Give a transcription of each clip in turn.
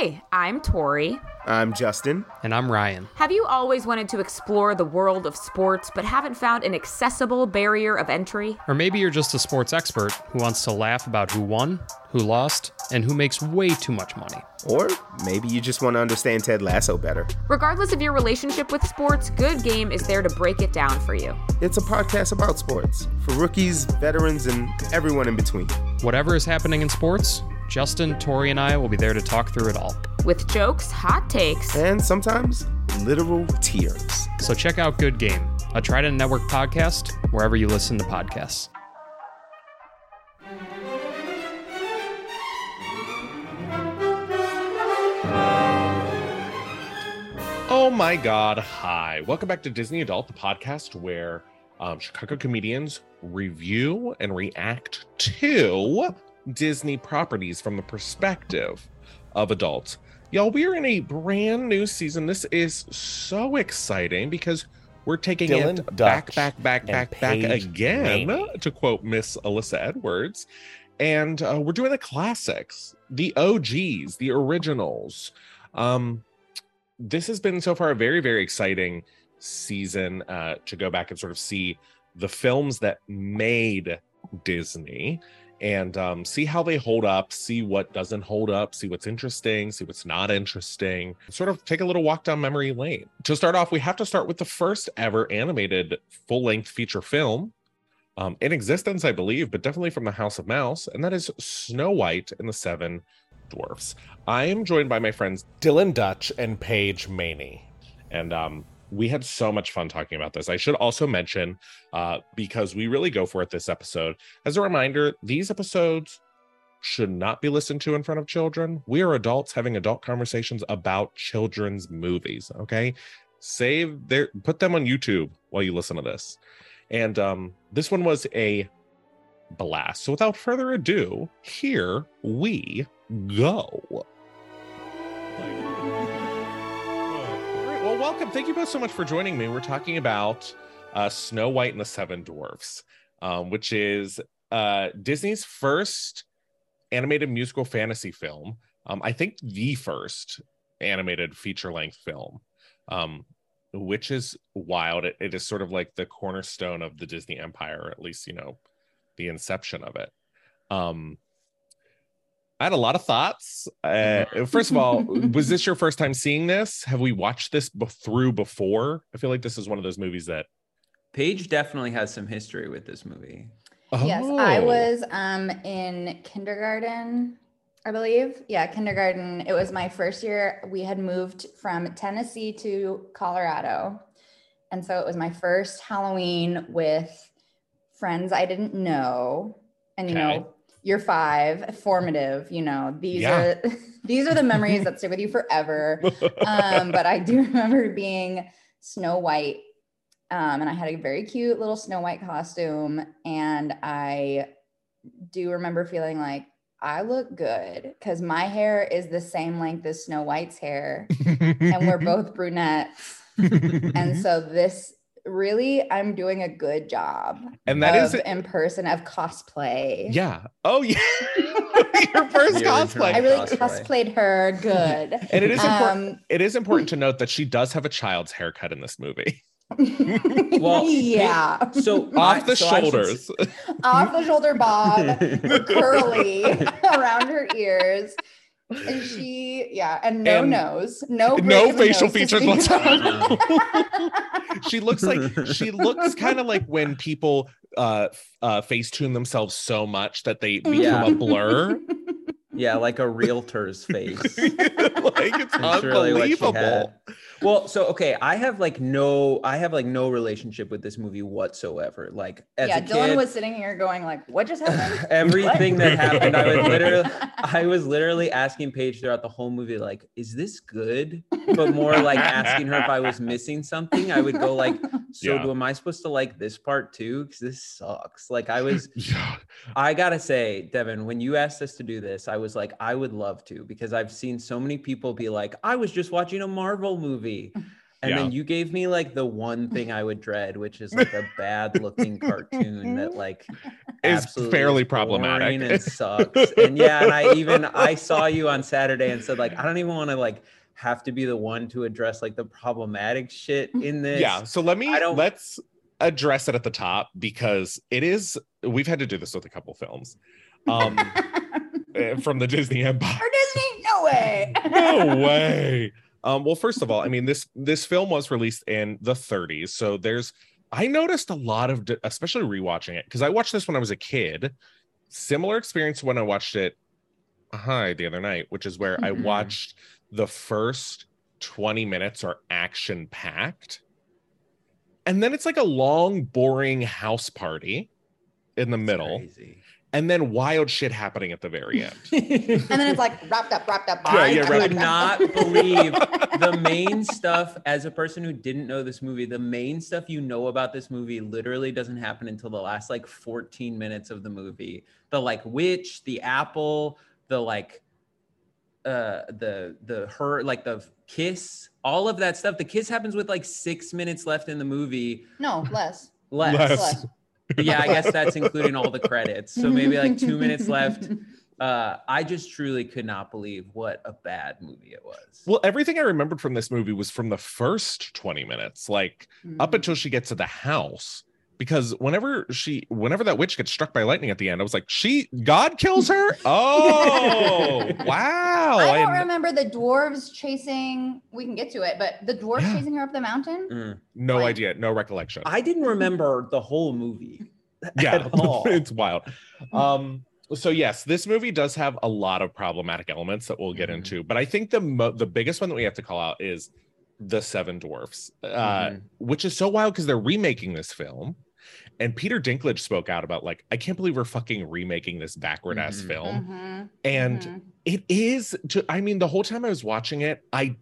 Hey, I'm Tori. I'm Justin. And I'm Ryan. Have you always wanted to explore the world of sports but haven't found an accessible barrier of entry? Or maybe you're just a sports expert who wants to laugh about who won, who lost, and who makes way too much money. Or maybe you just want to understand Ted Lasso better. Regardless of your relationship with sports, Good Game is there to break it down for you. It's a podcast about sports for rookies, veterans, and everyone in between. Whatever is happening in sports, Justin, Tori, and I will be there to talk through it all. With jokes, hot takes, and sometimes literal tears. So check out Good Game, a Trident Network podcast, wherever you listen to podcasts. Oh my God. Hi. Welcome back to Disney Adult, the podcast where um, Chicago comedians review and react to Disney properties from the perspective of adults. Y'all, we are in a brand new season. This is so exciting because we're taking Dylan it Dutch back, back, back, back, back again, Maney. to quote Miss Alyssa Edwards. And uh, we're doing the classics, the OGs, the originals. Um, this has been so far a very, very exciting season uh, to go back and sort of see the films that made Disney and um, see how they hold up, see what doesn't hold up, see what's interesting, see what's not interesting, sort of take a little walk down memory lane. To start off, we have to start with the first ever animated full length feature film um, in existence, I believe, but definitely from the House of Mouse, and that is Snow White and the Seven Dwarfs. I am joined by my friends Dylan Dutch and Paige Maney. and um, we had so much fun talking about this. I should also mention, uh, because we really go for it this episode, as a reminder, these episodes should not be listened to in front of children. We are adults having adult conversations about children's movies. Okay, save their put them on YouTube while you listen to this. And um, this one was a blast. So without further ado, here we go. Welcome. Thank you both so much for joining me. We're talking about uh, Snow White and the Seven Dwarfs, um, which is uh, Disney's first animated musical fantasy film. Um, I think the first animated feature length film, um, which is wild. It, it is sort of like the cornerstone of the Disney empire, at least, you know, the inception of it. I had a lot of thoughts. Uh, first of all, was this your first time seeing this? Have we watched this be- through before? I feel like this is one of those movies that. Paige definitely has some history with this movie. Yes, I Oh. was um in kindergarten, I believe. Yeah, kindergarten. It was my first year. We had moved from Tennessee to Colorado. And so it was my first Halloween with friends I didn't know. And you Okay. know, you're five, formative, you know, these Yeah. are these are the memories that stay with you forever. Um, but I do remember being Snow White um, and I had a very cute little Snow White costume. And I do remember feeling like I look good because my hair is the same length as Snow White's hair, and we're both brunettes. And so this really, I'm doing a good job. And that of is- in person of cosplay. Yeah. Oh, yeah. Your first The cosplay. I really Cosplay. cosplayed her good. And it is important. Um, it is important to note that she does have a child's haircut in this movie, Well, yeah, So off the so I should shoulders. off the shoulder bob, curly around her ears. And she, yeah, and no And nose, no, no facial nose features whatsoever. she looks like she looks kind of like when people uh f- uh facetune themselves so much that they become Yeah. a blur. yeah, like a realtor's face. like it's That's really unbelievable. had. Well, so okay, I have like no, I have like no relationship with this movie whatsoever. Like as yeah, a Dylan kid, was sitting here going like, "What just happened?" everything that happened, I was literally, I I was literally asking Paige throughout the whole movie, like, is this good? But more like asking her if I was missing something. I would go like, so Yeah. do am I supposed to like this part too? Because this sucks. Like I was, Yeah. I gotta say, Devin, when you asked us to do this, I was like, I would love to because I've seen so many people be like, I was just watching a Marvel movie. And Yeah. then you gave me like the one thing I would dread, which is like a bad looking cartoon that like Is fairly problematic. boring and sucks. and yeah, and I even I saw you on Saturday and said like I don't even want to like have to be the one to address like the problematic shit in this. yeah so let me I don't- let's address it at the top because it is we've had to do this with a couple films um eh, from the disney empire Or Disney? No way. no way um well first of all i mean this this film was released in the 30s so there's i noticed a lot of especially rewatching it because i watched this when i was a kid similar experience when i watched it hi the other night which is where i Mhm. watched the first 20 minutes are action packed and then it's like a long boring house party in the middle Crazy. And then wild shit happening at the very end and then it's like wrapped up, wrapped up. Yeah, I yeah, could right. not believe the main stuff as a person who didn't know this movie the main stuff you know about this movie literally doesn't happen until the last like 14 minutes of the movie the like witch the apple the like uh the the her like the kiss all of that stuff the kiss happens with like six minutes left in the movie No, less. less, Less. Less. Yeah i guess that's including all the credits. So maybe like two minutes left. Uh i just truly could not believe what a bad movie it was. Well, everything I remembered from this movie was from the first 20 minutes, like up until she gets to the house. Because whenever she, whenever that witch gets struck by lightning at the end, I was like, she, God kills her. Oh, wow. I don't And- remember the dwarves chasing. We can get to it, but the dwarves Yeah. chasing her up the mountain. Mm. no Like- idea, no recollection. I didn't remember the whole movie. yeah, at all. it's wild. Um, so yes, this movie does have a lot of problematic elements that we'll get Mhm. into, but I think the mo- the biggest one that we have to call out is the Seven Dwarfs, uh, Mhm. which is so wild because they're remaking this film. And Peter Dinklage spoke out about like, I can't believe we're fucking remaking this backward ass Mhm. film. Mhm, And mhm. it is to I mean, the whole time I was watching it, I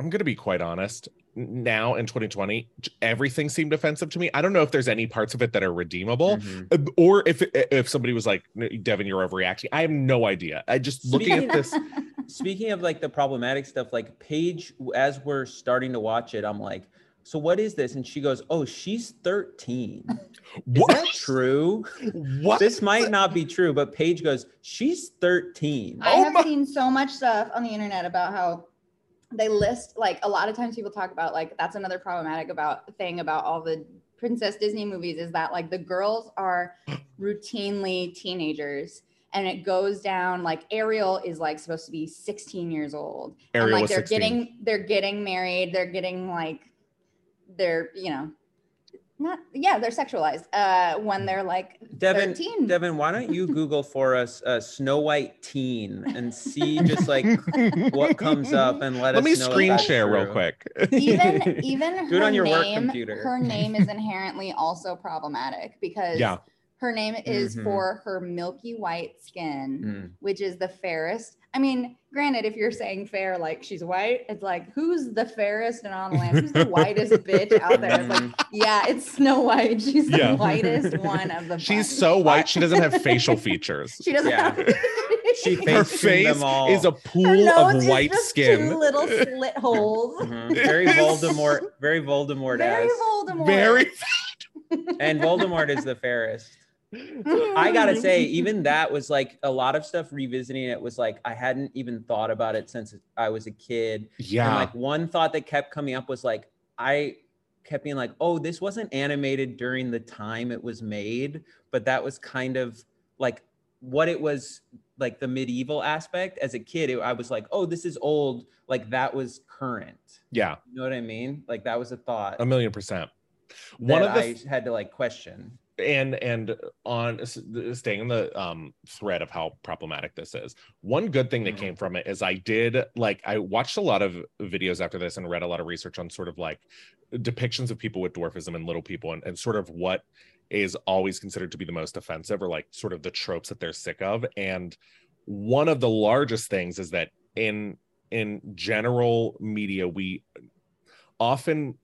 I'm gonna be quite honest. Now in 2020, everything seemed offensive to me. I don't know if there's any parts of it that are redeemable, Mhm. uh, or if if somebody was like, Devin, you're overreacting. I have no idea. I just looking at this. Speaking of like the problematic stuff, like Paige, as we're starting to watch it, I'm like, so what is this? And she goes, oh, she's 13. Is that true? What? This might not be true, but Paige goes, she's 13. I Oh have my- seen so much stuff on the internet about how they list like a lot of times people talk about like that's another problematic about thing about all the princess Disney movies is that like the girls are routinely teenagers and it goes down like Ariel is like supposed to be 16 years old and Ariel like was they're 16. getting they're getting married they're getting like they're you know not yeah they're sexualized uh when they're like Devin, 13 Devin, why don't you Google for us uh, Snow White teen and see just like what comes up and let, Let us me know screen that's share real quick. even even Do it her on your work name computer. her name is inherently also problematic because Yeah. Her name is Mhm. for her milky white skin Mm. which is the fairest i mean granted if you're saying fair like she's white it's like who's the fairest and on the land who's the whitest bitch out there it's like Mm. yeah it's snow white she's Yeah. the whitest one of the She's bunch. so white, she doesn't have facial features. she doesn't Yeah. have She Her face-tuned them all. is a Her pool nose of is white just skin. two little slit holes Mhm. very Voldemort, very Voldemort very Voldemort. Very. and Voldemort is the fairest. I gotta say, even that was like a lot of stuff revisiting it was like I hadn't even thought about it since I was a kid. Yeah. And like one thought that kept coming up was like I kept being like, oh, this wasn't animated during the time it was made, but that was kind of like what it was like the medieval aspect. As a kid, it, I was like, oh, this is old. Like that was current. yeah. You know what I mean? Like that was a thought A million percent. One of the I had to like question. And and on staying in the um thread of how problematic this is one good thing that Mhm. came from it is i did like i watched a lot of videos after this and read a lot of research on sort of like depictions of people with dwarfism and little people and, and sort of what is always considered to be the most offensive or like sort of the tropes that they're sick of and one of the largest things is that in in general media we often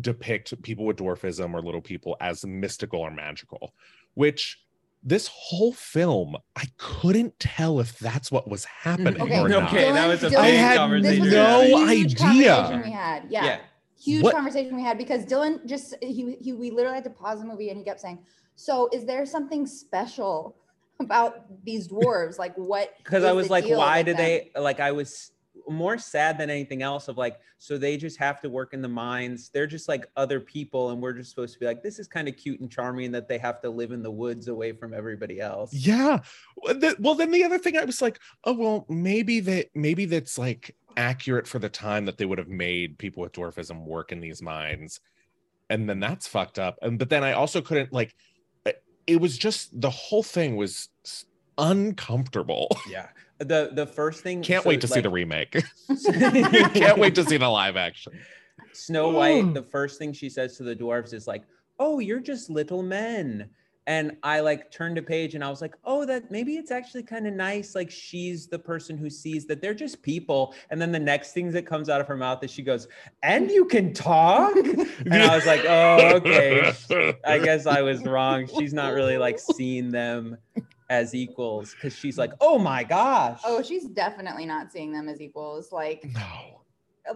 depict people with dwarfism or little people as mystical or magical, which this whole film, I couldn't tell if that's what was happening mm-hmm. Okay, or not. Okay, that was a big I had conversation. No a huge idea. conversation we had. Yeah. Yeah. huge What- conversation we had because Dylan just he, he we literally had to pause the movie and he kept saying, "So is there something special about these dwarves? Like what?" because I was like, why with do them?" they like? I was more sad than anything else. Of like, so they just have to work in the mines. They're just like other people, and we're just supposed to be like, this is kind of cute and charming that they have to live in the woods away from everybody else. Yeah. Well, then the other thing I was like, oh well, maybe that maybe that's like accurate for the time that they would have made people with dwarfism work in these mines, and then that's fucked up. And but then I also couldn't like, it- was just the whole thing was uncomfortable. Yeah. The the first thing. Can't so, wait to see the remake. Can't wait to see the live action. Snow White, mm. the first thing she says to the dwarves is like, "Oh, you're just little men." And I like turned a page and I was like, "Oh, that maybe it's actually kind of nice like she's the person who sees that they're just people." And then the next thing that comes out of her mouth is she goes, "And you can talk?" and I was like, "Oh, okay. I guess I was wrong. She's not really like seeing them as equals cuz she's like, "Oh my gosh." Oh, she's definitely not seeing them as equals. Like No.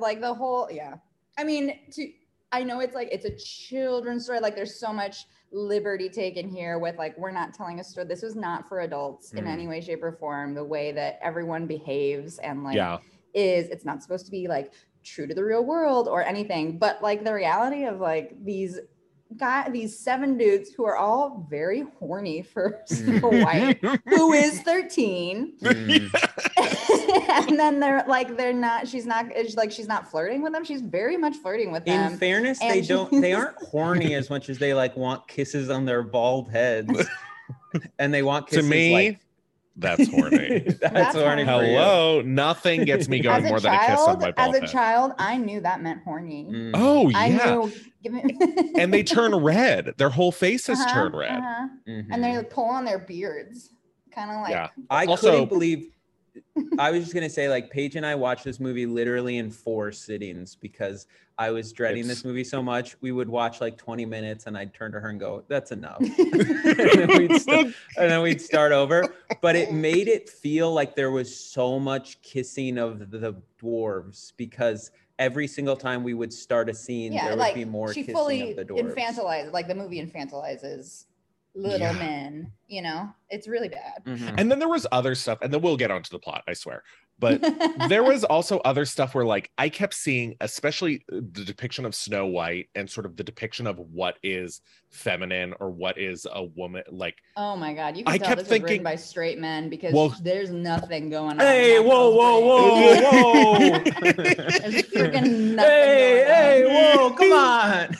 like the whole yeah i mean to i know it's like it's a children's story like there's so much liberty taken here with like we're not telling a story this was not for adults in Mm. any way shape or form the way that everyone behaves and like Yeah. is it's not supposed to be like true to the real world or anything but like the reality of like these guy these seven dudes who are all very horny for Snow White who is 13 Mm. and then they're like they're not she's not it's like she's not flirting with them she's very much flirting with them In fairness, and they she- don't they aren't horny as much as they like want kisses on their bald heads. and they want To kisses me, like That's horny. that's, That's horny. horny. for you. Hello. Nothing gets me going as a more than a kiss on child my as bald a head. child i knew that meant horny Mm. Oh i yeah. knew give me- and they turn red. Their whole faces Uh-huh, turn red. uh-huh. Mhm. and they pull on their beards kind of like yeah. I Also- couldn't believe. I was just gonna say, like Paige and I watched this movie literally in four sittings because I was dreading It's- this movie so much. We would watch like 20 minutes, and I'd turn to her and go, "That's enough," and, then we'd st- and then we'd start over. But it made it feel like there was so much kissing of the, dwarves because every single time we would start a scene, yeah there would like be more she kissing fully of the dwarves. infantilizes like the movie infantilizes little Yeah. men you know it's really bad Mhm. And then there was other stuff, and then we'll get onto the plot, I swear. But there was also other stuff where like I kept seeing, especially uh, the depiction of Snow White and sort of the depiction of what is feminine or what is a woman like Oh my god, you can I tell kept this thinking- by straight men because Well- there's nothing going on. Hey, in that whoa, whoa, whoa, whoa! There's freaking nothing hey, hey, whoa! Come on.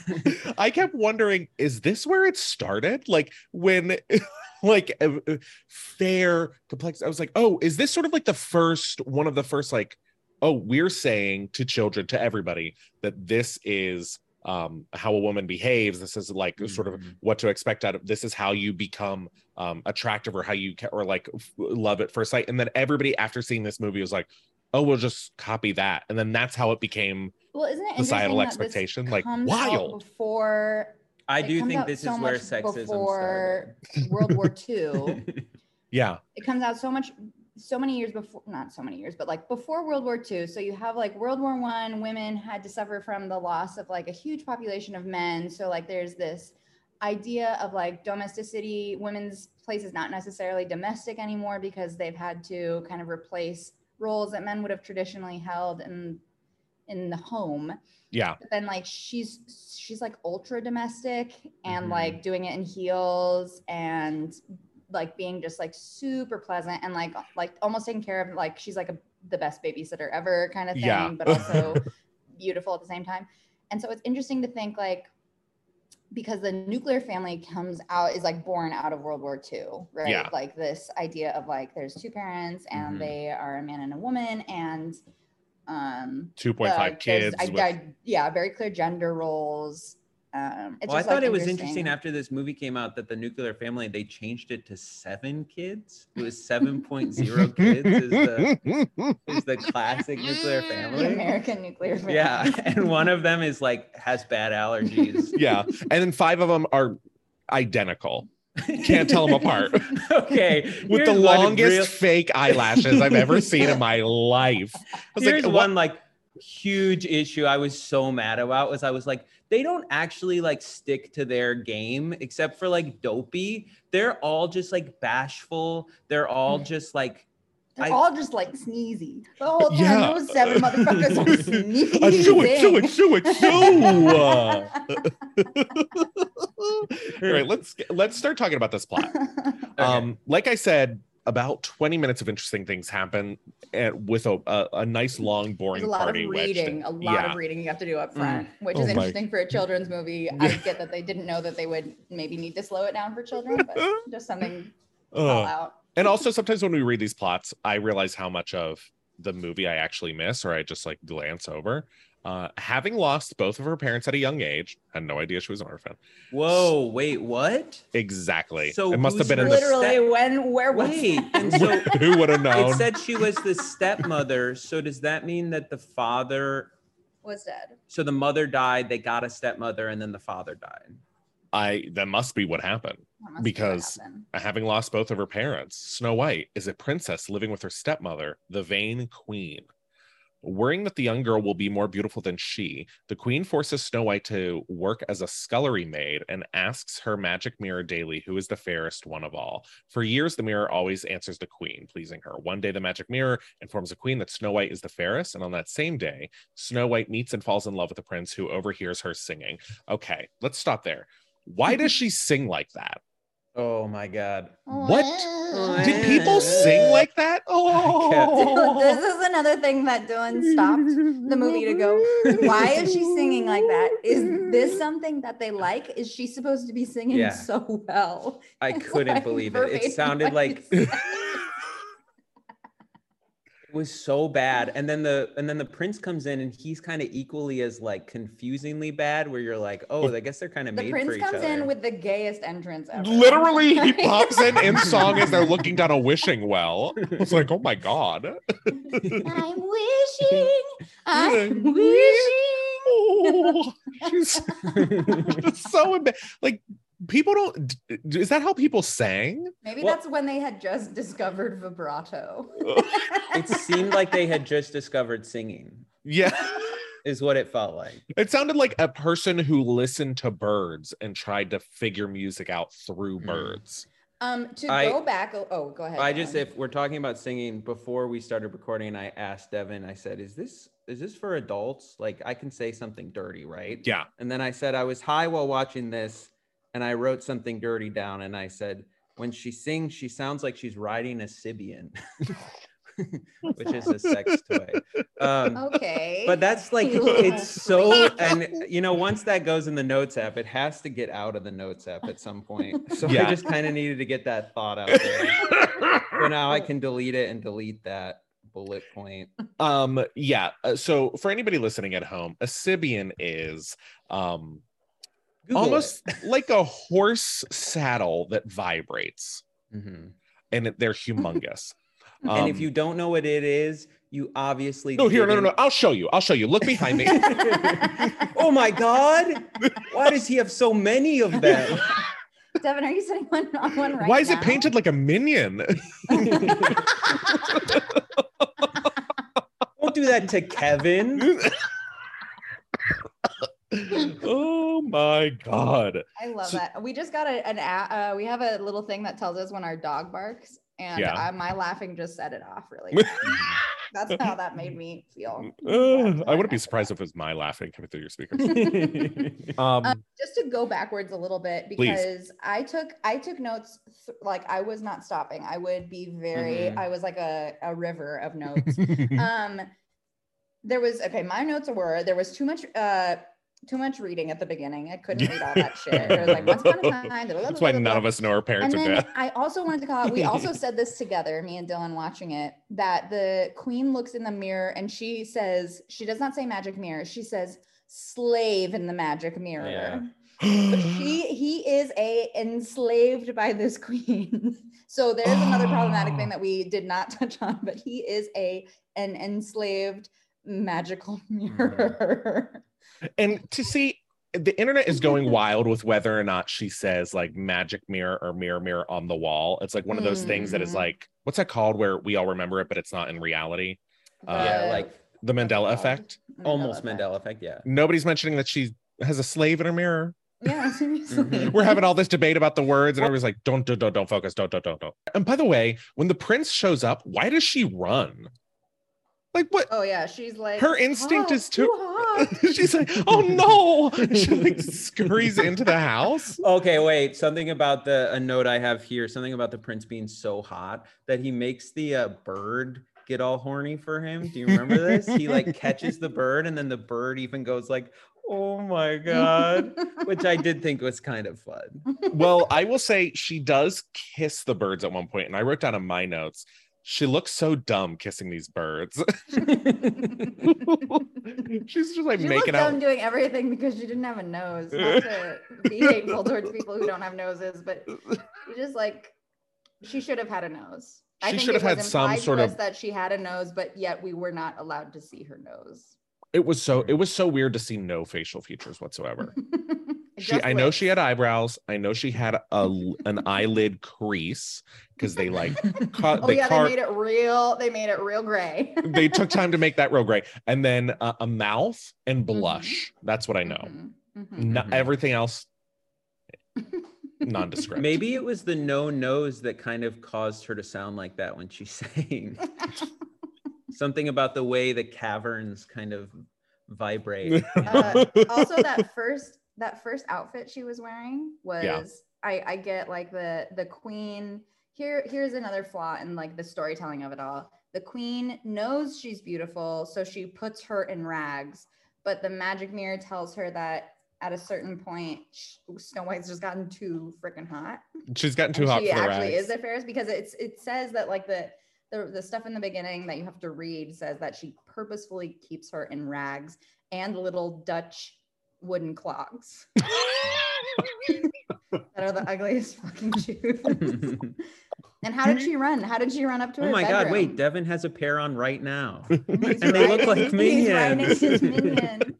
I kept wondering, is this where it started? Like when like uh, uh, fair complex i was like oh is this sort of like the first one of the first like oh we're saying to children to everybody that this is um how a woman behaves this is like sort of Mhm. what to expect out of this is how you become um attractive or how you ca- or like f- love at first sight and then everybody after seeing this movie was like oh we'll just copy that and then that's how it became Well, isn't it societal interesting that this expectation, like, wild. before I it do think this so is where much sexism before started. World War II. yeah it comes out so much so many years before not so many years but like before world war ii so you have like world war one women had to suffer from the loss of like a huge population of men so like there's this idea of like domesticity women's place is not necessarily domestic anymore because they've had to kind of replace roles that men would have traditionally held in in the home yeah but then like she's she's like ultra domestic and Mhm. like doing it in heels and like being just like super pleasant and like like almost taking care of like she's like a, the best babysitter ever kind of thing Yeah. but also beautiful at the same time and so it's interesting to think like because the nuclear family comes out is like born out of World War II, right? Yeah. Like this idea of like there's two parents and Mhm. they are a man and a woman and um 2.5 uh, kids I, with- I- yeah, very clear gender roles. Um, it's well, I thought like, it was interesting after this movie came out that the nuclear family they changed it to seven kids. It was seven point zero kids is the is the classic nuclear the family. American nuclear family. Yeah, and one of them is like has bad allergies. yeah and then five of them are identical Can't tell them apart. okay, with the here's one longest real- fake eyelashes i've ever seen in my life i was Here's like one what? like huge issue I was so mad about was I was like, they don't actually like stick to their game except for like Dopey. They're all just like bashful. They're all hmm. just like They're I- all just like sneezy. The whole time, Yeah. those seven motherfuckers are sneezing. Uh, shoo it, shoo it, shoo it, shoo. All right, let's let's start talking about this plot. Um, like I said, about 20 minutes of interesting things happen and with a, a, a nice long boring There's a lot of party wedged reading, in. a lot yeah. of reading you have to do up front, which Oh is my- interesting for a children's movie. I get that they didn't know that they would maybe need to slow it down for children, but just something to call out. And also sometimes when we read these plots i realize how much of the movie i actually miss or i just like glance over uh, having lost both of her parents at a young age had no idea she was an orphan Whoa, wait, what? exactly So it must have been in her the Literally, when, where was Wait, and so who would have known it said she was the stepmother. So does that mean that the father was dead? so the mother died, they got a stepmother, and then the father died? i that must be what happened That must be what Because- having lost both of her parents snow white is a princess living with her stepmother the vain queen Worrying that the young girl will be more beautiful than she, the queen forces Snow White to work as a scullery maid and asks her magic mirror daily who is the fairest one of all. For years, the mirror always answers the queen, pleasing her. One day, the magic mirror informs the queen that Snow White is the fairest, and on that same day, Snow White meets and falls in love with the prince who overhears her singing. Okay, let's stop there. Why does she sing like that? Oh my god. What? Did people sing like that? Oh, this is another thing that Dylan stopped the movie to go, why is she singing like that? Is this something that they like? Is she supposed to be singing Yeah. so well? I It's couldn't like believe it. It sounded like he it said. Was so bad. And then the and then the prince comes in and he's kind of equally as like confusingly bad where you're like, "Oh, I guess they're kind of the made for prince each comes other." in with the gayest entrance ever. Literally, he pops in in song as they're looking down a wishing well. It's like, oh my god. I'm wishing, I'm wishing. Oh, she's it's so emba- like people don't. Is that how people sang? Maybe Well- that's when they had just discovered vibrato. It seemed like they had just discovered singing. Yeah, Is what it felt like. it sounded like a person who listened to birds and tried to figure music out through Hmm. birds. Um, to I- go back. Oh, oh, go ahead. I just Dylan. if we're talking about singing before we started recording, I asked Devin, I said, "Is this is this for adults? Like I can say something dirty, right?" Yeah, And then I said I was high while watching this, and I wrote something dirty down, and I said, "When she sings, she sounds like she's riding a Sybian." Which is a sex toy. Um, okay. but that's like it's so and you know once that goes in the notes app it has to get out of the notes app at some point so Yeah. i just kind of needed to get that thought out there so now i can delete it and delete that bullet point um yeah uh, so for anybody listening at home a Sybian is um Google almost like a horse saddle that vibrates it. Mhm. and they're humongous and if Um, you don't know what it is you obviously no here no no no. i'll show you. I'll show you. Look behind me. Oh my god. Why does he have so many of them? Devin, are you sitting on, on one right why is now? it painted like a minion? Don't do that to kevin. Oh my god. I love So- that. We just got a, an a- uh, we have a little thing that tells us when our dog barks, and Yeah. uh, my laughing just set it off. Really, that's how that made me feel. Uh, i wouldn't be surprised if it was my laughing coming through your speakers um Um, just to go backwards a little bit Please. because I took I took notes th- like I was not stopping. I would be very Mhm. I was like a, a river of notes. um there was okay, my notes were there was too much uh too much reading at the beginning. I couldn't read all that shit. It was like once upon a time. that's why none of us know our parents And are then dead I also wanted to call out, we also said this together, me and Dylan watching it, that the queen looks in the mirror and she says, she does not say magic mirror, she says slave in the magic mirror. Yeah. She he is a enslaved by this queen. so there's another problematic thing that we did not touch on, but he is a an enslaved magical mm-hmm. mirror. And to see the internet is going wild with whether or not she says like magic mirror or mirror mirror on the wall it's like one of those things that is Mhm. like what's that called where we all remember it but it's not in reality Uh, yeah The- like the mandela called? effect Almost effect. Mandela effect, yeah. Nobody's mentioning that she has a slave in her mirror. Yeah, seriously. Mhm. We're having all this debate about the words, and everybody's like, "Don't, don't, don't, don't focus, don't, don't, don't, don't." And by the way, when the prince shows up, why does she run? Like what? Oh yeah, she's like Her instinct "Oh, is to. She's like, "Oh no!" she like scurries into the house. Okay, wait. Something about the a note I have here. Something about the prince being so hot that he makes the uh, bird get all horny for him. Do you remember this? He like catches the bird, and then the bird even goes like, "Oh my god," which I did think was kind of fun. Well, I will say she does kiss the birds at one point, and I wrote down in my notes. She looks so dumb kissing these birds. She's just like she making out. dumb doing everything because she didn't have a nose. Not to be hateful towards people who don't have noses, but she just like she should have had a nose. I She think should have had some sort of- that she had a nose, but yet we were not allowed to see her nose. It was so it was so weird to see no facial features whatsoever. She, Just I know she had eyebrows. I know she had a an eyelid crease because they like cut. Oh they yeah, car- they made it real. They made it real gray. they took time to make that real gray, and then uh, a mouth and Mm-hmm. blush. That's what I know. Mhm, mhm. No- Mhm. everything else nondescript. Maybe it was the no nose that kind of caused her to sound like that when she sang. Something about the way the caverns kind of vibrate. Uh, also that first that first outfit she was wearing was Yeah. I I get like the the queen here here's another flaw in like the storytelling of it all. The queen knows she's beautiful, so she puts her in rags, but the magic mirror tells her that at a certain point Snow White's just gotten too freaking hot. She's gotten too and hot she for the actually rags. is the fairest because it's it says that like the the, the stuff in the beginning that you have to read says that she purposefully keeps her in rags and little Dutch wooden clogs that are the ugliest fucking shoes. and how did she run? How did she run up to oh her oh my god, wait, bedroom? Devin has a pair on right now. He's and they look riding- like He's riding minions. his minion.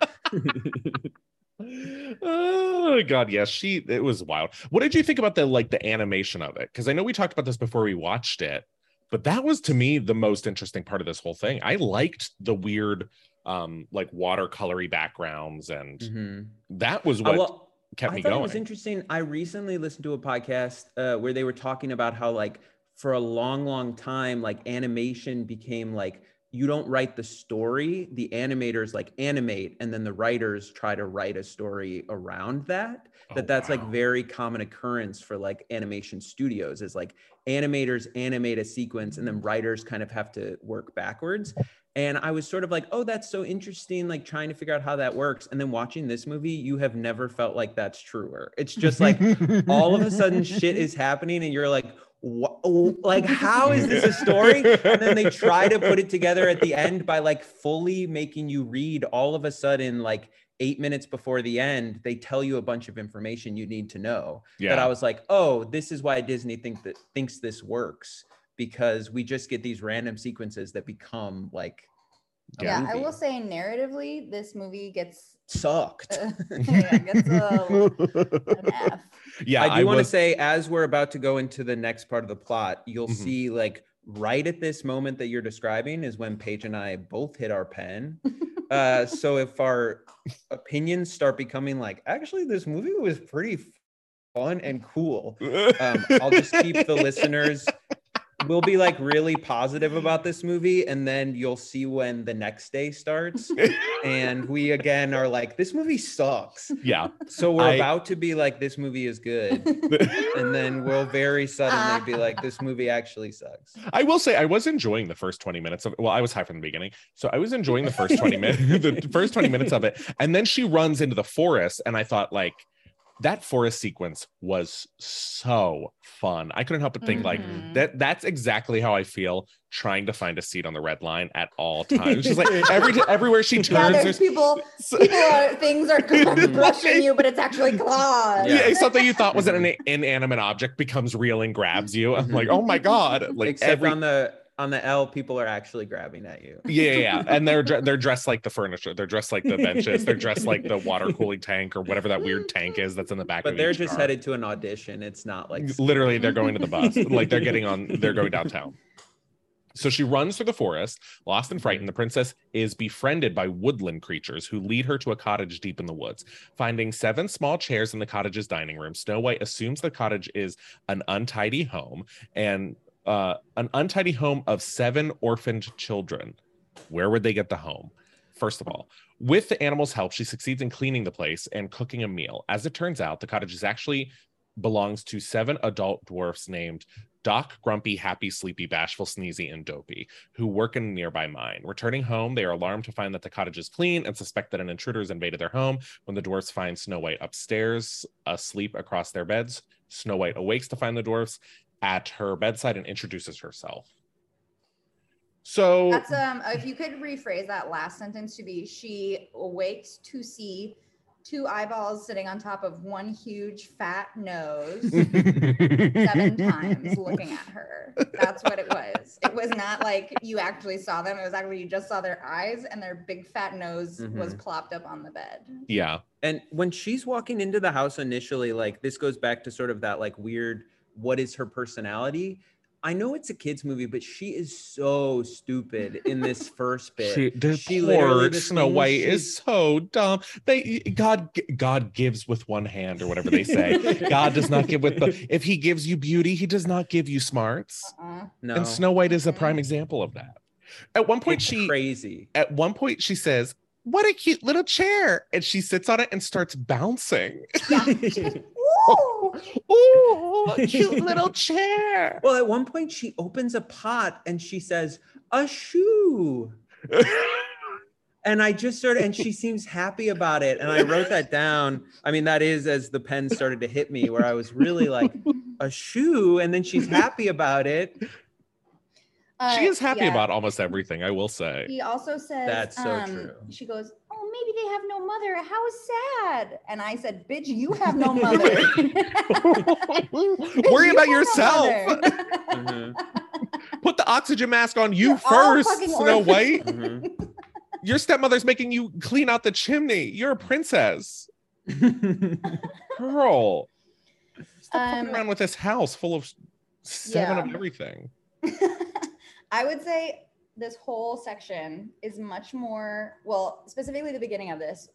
oh god yes she it was wild what did you think about the like the animation of it because i know we talked about this before we watched it but that was to me the most interesting part of this whole thing i liked the weird um like watercolory backgrounds and Mhm. that was Uh, what well, kept I me thought going it was interesting. I recently listened to a podcast uh, where they were talking about how, like, for a long, long time, like animation became like you don't write the story, the animators like animate, and then the writers try to write a story around that. That Oh, that's like very common occurrence for like animation studios is like animators animate a sequence and then writers kind of have to work backwards. And I was sort of like, oh, that's so interesting, like trying to figure out how that works. And then watching this movie, you have never felt like that's truer. It's just like all of a sudden shit is happening and you're like, what? Like, how is this a story? And then they try to put it together at the end by like fully making you read all of a sudden, like eight minutes before the end, they tell you a bunch of information you need to know. yeah. That I was like, oh, this is why Disney think that thinks this works because we just get these random sequences that become like a yeah, I will say narratively, this movie gets sucked. uh, yeah, gets a, yeah I do want to say, as we're about to go into the next part of the plot, you'll Mhm. see like right at this moment that you're describing is when Paige and I both hit our pen. uh, so if our opinions start becoming like, actually, this movie was pretty fun and cool, um, I'll just keep the listeners. We'll be like really positive about this movie, and then you'll see when the next day starts, and we again are like, "This movie sucks." yeah So we're I- about to be like, "This movie is good," and then we'll very suddenly be ah. like, "This movie actually sucks." I will say I was enjoying the first 20 minutes of well, I was high from the beginning. So I was enjoying the first 20 minutes, the first 20 minutes of it. And then she runs into the forest, and I thought, like, that forest sequence was so fun. I couldn't help but think, like, Mhm. that that's exactly how I feel trying to find a seat on the red line at all times. She's like every everywhere she Yeah, turns, there's there's people, people are, things are brushing you, but it's actually claws. Yeah. yeah, something you thought was an inanimate object becomes real and grabs you. I'm like, Mhm. oh my god! Like Except every on the on the L, people are actually grabbing at you. Yeah, yeah, and they're they're dressed like the furniture. They're dressed like the benches. They're dressed like the water cooling tank or whatever that weird tank is that's in the back. But they're just car. headed to an audition. It's not like Literally, they're going to the bus. like they're getting on. They're going downtown. So she runs through the forest, lost and frightened. The princess is befriended by woodland creatures who lead her to a cottage deep in the woods. Finding seven small chairs in the cottage's dining room, Snow White assumes the cottage is an untidy home and uh, an untidy home of seven orphaned children. Where would they get the home? First of all, with the animals' help, she succeeds in cleaning the place and cooking a meal. As it turns out, the cottage is actually belongs to seven adult dwarfs named Doc, Grumpy, Happy, Sleepy, Bashful, Sneezy, and Dopey, who work in a nearby mine. Returning home, they are alarmed to find that the cottage is clean and suspect that an intruder has invaded their home. When the dwarfs find Snow White upstairs, asleep across their beds, Snow White awakes to find the dwarfs at her bedside and introduces herself. So That's um. If you could rephrase that last sentence to be, she awakes to see two eyeballs sitting on top of one huge fat nose seven times looking at her. That's what it was. It was not like you actually saw them. It was actually you just saw their eyes and their big fat nose was Mhm. plopped up on the bed. Yeah. And when she's walking into the house initially, like this goes back to sort of that like weird, what is her personality? I know it's a kids movie, but she is so stupid in this first bit. She, the She literally poor the Snow White she- is so dumb. They God God gives with one hand or whatever they say. God does not give with the if he gives you beauty, he does not give you smarts. Uh-uh. no, And Snow White is a prime example of that. At one point it's she crazy. at one point she says, "What a cute little chair." And she sits on it and starts bouncing. Ooh! Ooh, cute little chair. Well, at one point she opens a pot and she says, "A shoe." And I just sort of, and she seems happy about it. And I wrote that down. I mean, that is as the pen started to hit me, where I was really like, a shoe. And then she's happy about it. Uh, she is happy yeah. about almost everything, I will say. He also says, That's so um, true. She goes, "Oh, maybe they have no mother. How sad." And I said, "Bitch, you have no mother. Bitch, Worry you about have no yourself. mother." Mhm, Put the oxygen mask on you You're first, Snow orphans. White. mhm. Your stepmother's making you clean out the chimney. You're a princess. Girl. Stop fucking Um, around with this house full of seven Yeah. of everything. I would say this whole section is much more well, specifically the beginning of this,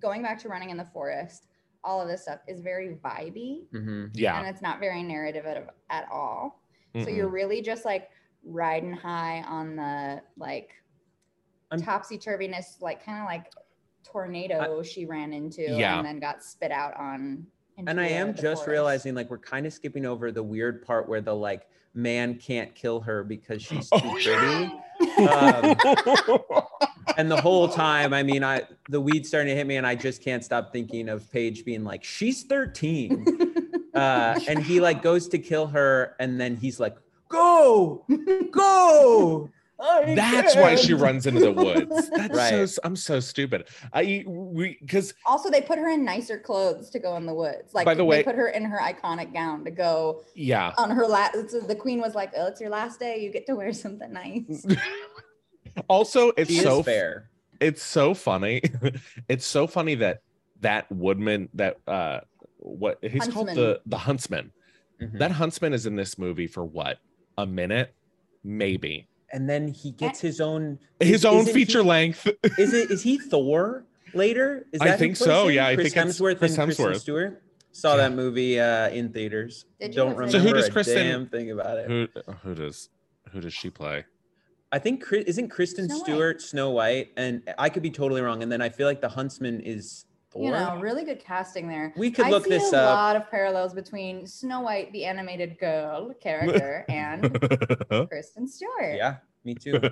going back to running in the forest. All of this stuff is very vibey, Mhm. Yeah. and it's not very narrative at, at all. So Mm-mm. you're really just like riding high on the like I'm- topsy turviness, like kind of like tornado she ran into Yeah. and then got spit out on. and I am just forest. realizing like we're kind of skipping over the weird part where the like man can't kill her because she's too Oh, pretty. Um, and the whole time, I mean, I the weed's starting to hit me, and I just can't stop thinking of Paige being like, "She's 13," uh, and he like goes to kill her, and then he's like, "Go, go!" I That's why she runs into the woods. That's Right. so s- I'm so stupid. I we because Also, they put her in nicer clothes to go in the woods. Like By the way, they way- put her in her iconic gown to go yeah. on her last. So the queen was like, "Oh, it's your last day. You get to wear something nice." also, it's She so fair. it's so funny. it's so funny that that woodman that uh what he's called the the huntsman. Mhm. That huntsman is in this movie for what? A minute? Maybe. And then he gets his own His is- own feature he- length. Is it? Is he Thor later? Is that I think so, him? yeah, I Chris think it's Hemsworth Chris and Kristen Stewart. Saw Yeah. that movie uh, in theaters. Did? Don't remember So who does a Kristen- damn thing about it. who who does who does she play? I think Chris, isn't Kristen Snow White. Stewart Snow White, and I could be totally wrong. And then I feel like the Huntsman is Thor. You know, really good casting there. we could I look see this a up. lot of parallels between Snow White, the animated girl character, and Kristen Stewart. Yeah, me too.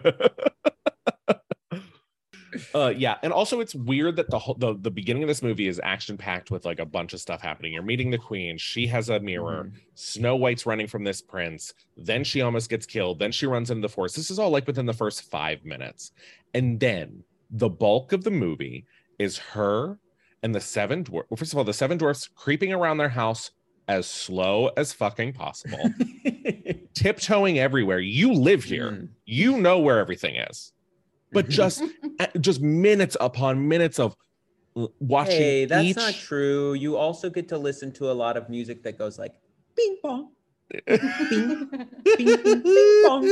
uh yeah and also it's weird that the whole the, the beginning of this movie is action packed with like a bunch of stuff happening you're meeting the queen she has a mirror Mhm. snow white's running from this prince then she almost gets killed then she runs into the forest this is all like within the first five minutes and then the bulk of the movie is her and the seven dwarfs well, first of all the seven dwarfs creeping around their house as slow as fucking possible tiptoeing everywhere you live here Mm. you know where everything is but just uh, just minutes upon minutes of watching Hey, that's each not true. You also get to listen to a lot of music that goes like bing bong, bing, bing, bing, bing bong.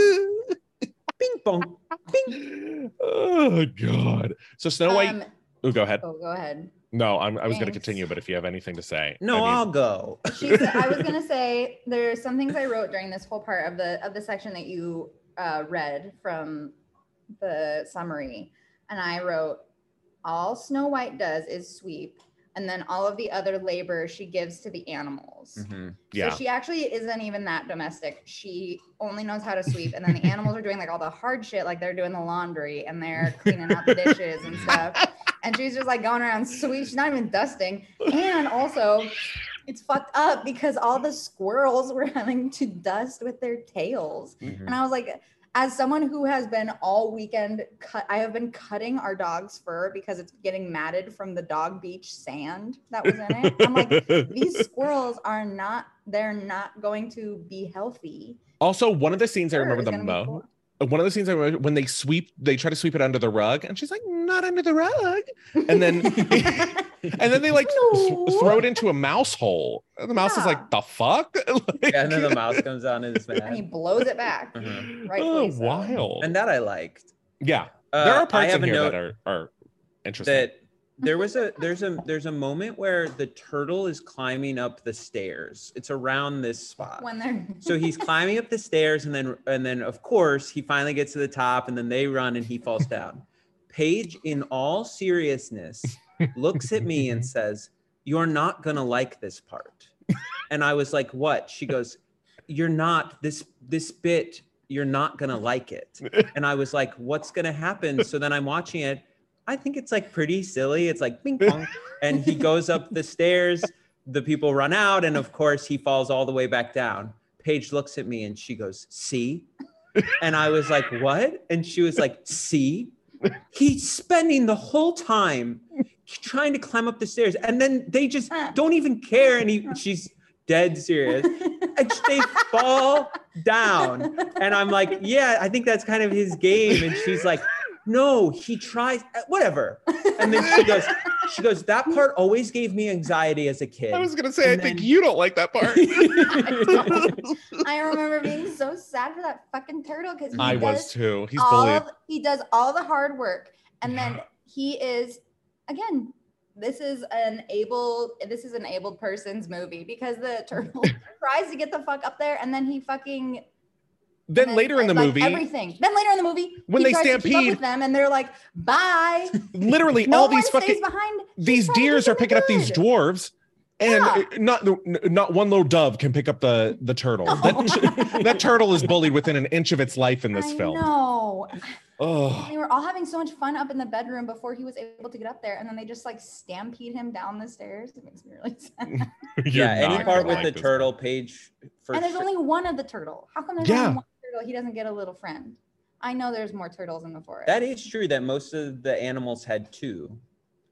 Bing bong. Bing. oh God. So Snow White. Um, oh, go ahead. oh, go ahead. No, I'm, I was going to continue, but if you have anything to say, No, I mean- I'll go. She said, I was gonna say there's some things I wrote during this whole part of the of the section that you uh, read from the summary, and I wrote all Snow White does is sweep, and then all of the other labor she gives to the animals. Mhm. yeah. So she actually isn't even that domestic. She only knows how to sweep, and then the animals are doing like all the hard shit, like they're doing the laundry and they're cleaning out the dishes and stuff. And she's just like going around sweet. She's not even dusting. And also, it's fucked up because all the squirrels were having to dust with their tails. Mhm. And I was like, as someone who has been all weekend cut, I have been cutting our dog's fur because it's getting matted from the dog beach sand that was in it. I'm like, these squirrels are not, they're not going to be healthy. also, one of the scenes I remember the most. Full- One of the scenes I remember when they sweep, they try to sweep it under the rug, and she's like, "Not under the rug," and then and then they like th- throw it into a mouse hole. And the mouse is like, "The fuck!" Like- Yeah, and then the mouse comes on and is and he blows it back. Mhm. Rightfully oh, wild. And that I liked. yeah, Uh, there are parts have in here note that are are interesting. that there was a there's a there's a moment where the turtle is climbing up the stairs. It's around this spot. When they're so he's climbing up the stairs and then and then of course he finally gets to the top and then they run and he falls down. Paige in all seriousness looks at me and says you're not gonna like this part. And i was like what? She goes you're not this this bit you're not gonna like it. And i was like what's gonna happen? So then i'm watching it i think it's like pretty silly. It's like ping pong and he goes up the stairs. The people run out and of course he falls all the way back down. Paige looks at me and she goes see? And i was like what? And she was like see? He's spending the whole time trying to climb up the stairs and then they just don't even care and he she's dead serious and they fall down. And i'm like yeah i think that's kind of his game. And she's like no he tries uh, whatever and then she goes she goes that part always gave me anxiety as a kid I was gonna say, I And think you don't like that part. I remember being so sad for that fucking turtle because I was too. He's all bullied. of- he does all the hard work and then he is again this is an able this is an able person's movie because the turtle tries to get the fuck up there and then he fucking Then and later in the like, movie, everything then later in the movie When they tries to keep up stampede- with them and they're like bye literally no all these stays fucking behind these trying to do deers are something picking up these dwarves and Yeah. uh, not not one little dove can pick up the the turtle that, that turtle is bullied within an inch of its life in this I film No. oh They were all having so much fun up in the bedroom before he was able to get up there, and then they just like stampede him down the stairs. It makes me really sad. Yeah any part with like the this turtle page for and there's sure- only one of the turtle. How come there's Yeah. only one turtle? He doesn't get a little friend. I know there's more turtles in the forest. that is true that most of the animals had two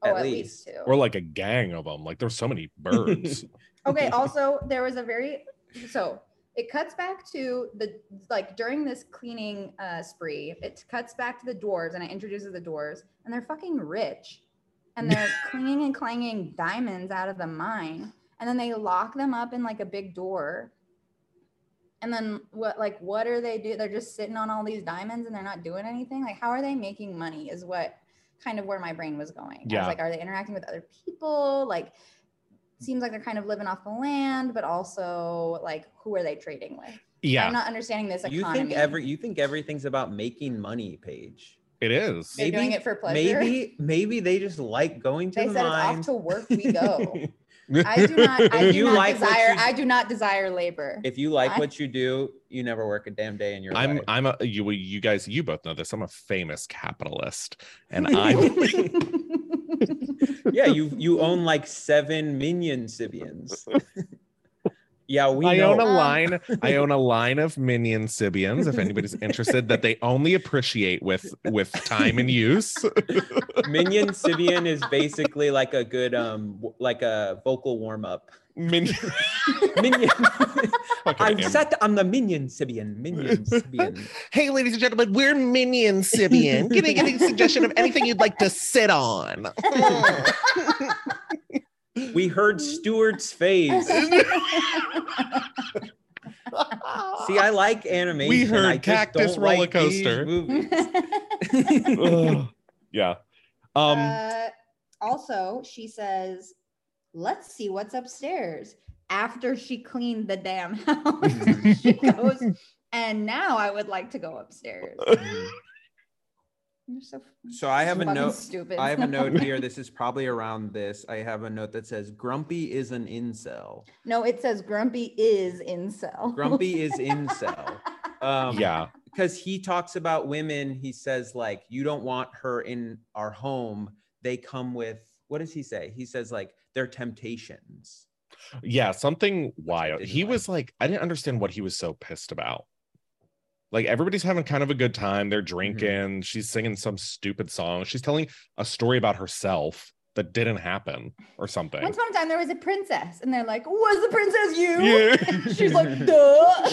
oh, at at least. least two. or like a gang of them like there's so many birds okay also there was a very so it cuts back to the like during this cleaning uh spree it cuts back to the dwarves and it introduces the dwarves and they're fucking rich and they're clinging and clanging diamonds out of the mine and then they lock them up in like a big door and then what like what are they do they're just sitting on all these diamonds and they're not doing anything like how are they making money is what kind of where my brain was going I Yeah. was like are they interacting with other people like seems like they're kind of living off the land, but also like who are they trading with? yeah I'm not understanding this you think every you think everything's about making money paige it is They're doing it for pleasure. maybe maybe they just like going to they the said it's off to work we go. I do not. I do you not like desire. you- I do not desire labor. if you like I- what you do you never work a damn day in your i'm life i'm a you you guys you both know this i'm a famous capitalist and i'm yeah you you own like seven minion Sybians yeah we I know own a Um, line. I own a line of minion Sybians. If anybody's interested, that they only appreciate with with time and use. minion Sybian is basically like a good um w- like a vocal warm-up Minion. minion Okay, i'm Am- set i'm the minion Sybian minion Sybian Hey, ladies and gentlemen, we're minion Sybian. Give me any suggestion of anything you'd like to sit on? We heard Stuart's face. See, I like animation. We heard I just Cactus don't like Roller these Coaster. yeah. Um uh, also, she says, "Let's see what's upstairs." After she cleaned the damn house, she goes, and now I would like to go upstairs. You're so So I have a note. Stupid. I have a note here. This is probably around this. I have a note that says Grumpy is an incel. no, it says Grumpy is incel. Grumpy is incel. Um, yeah. because he talks about women. He says like, you don't want her in our home. They come with what does he say? He says like they're temptations. Yeah, something wild. He was like I didn't understand what he was so pissed about. Like everybody's having kind of a good time. They're mm-hmm. drinking. She's singing some stupid song. She's telling a story about herself that didn't happen or something. Once upon a time, there was a princess, and they're like, "Was the princess you?" Yeah. She's like, "Duh."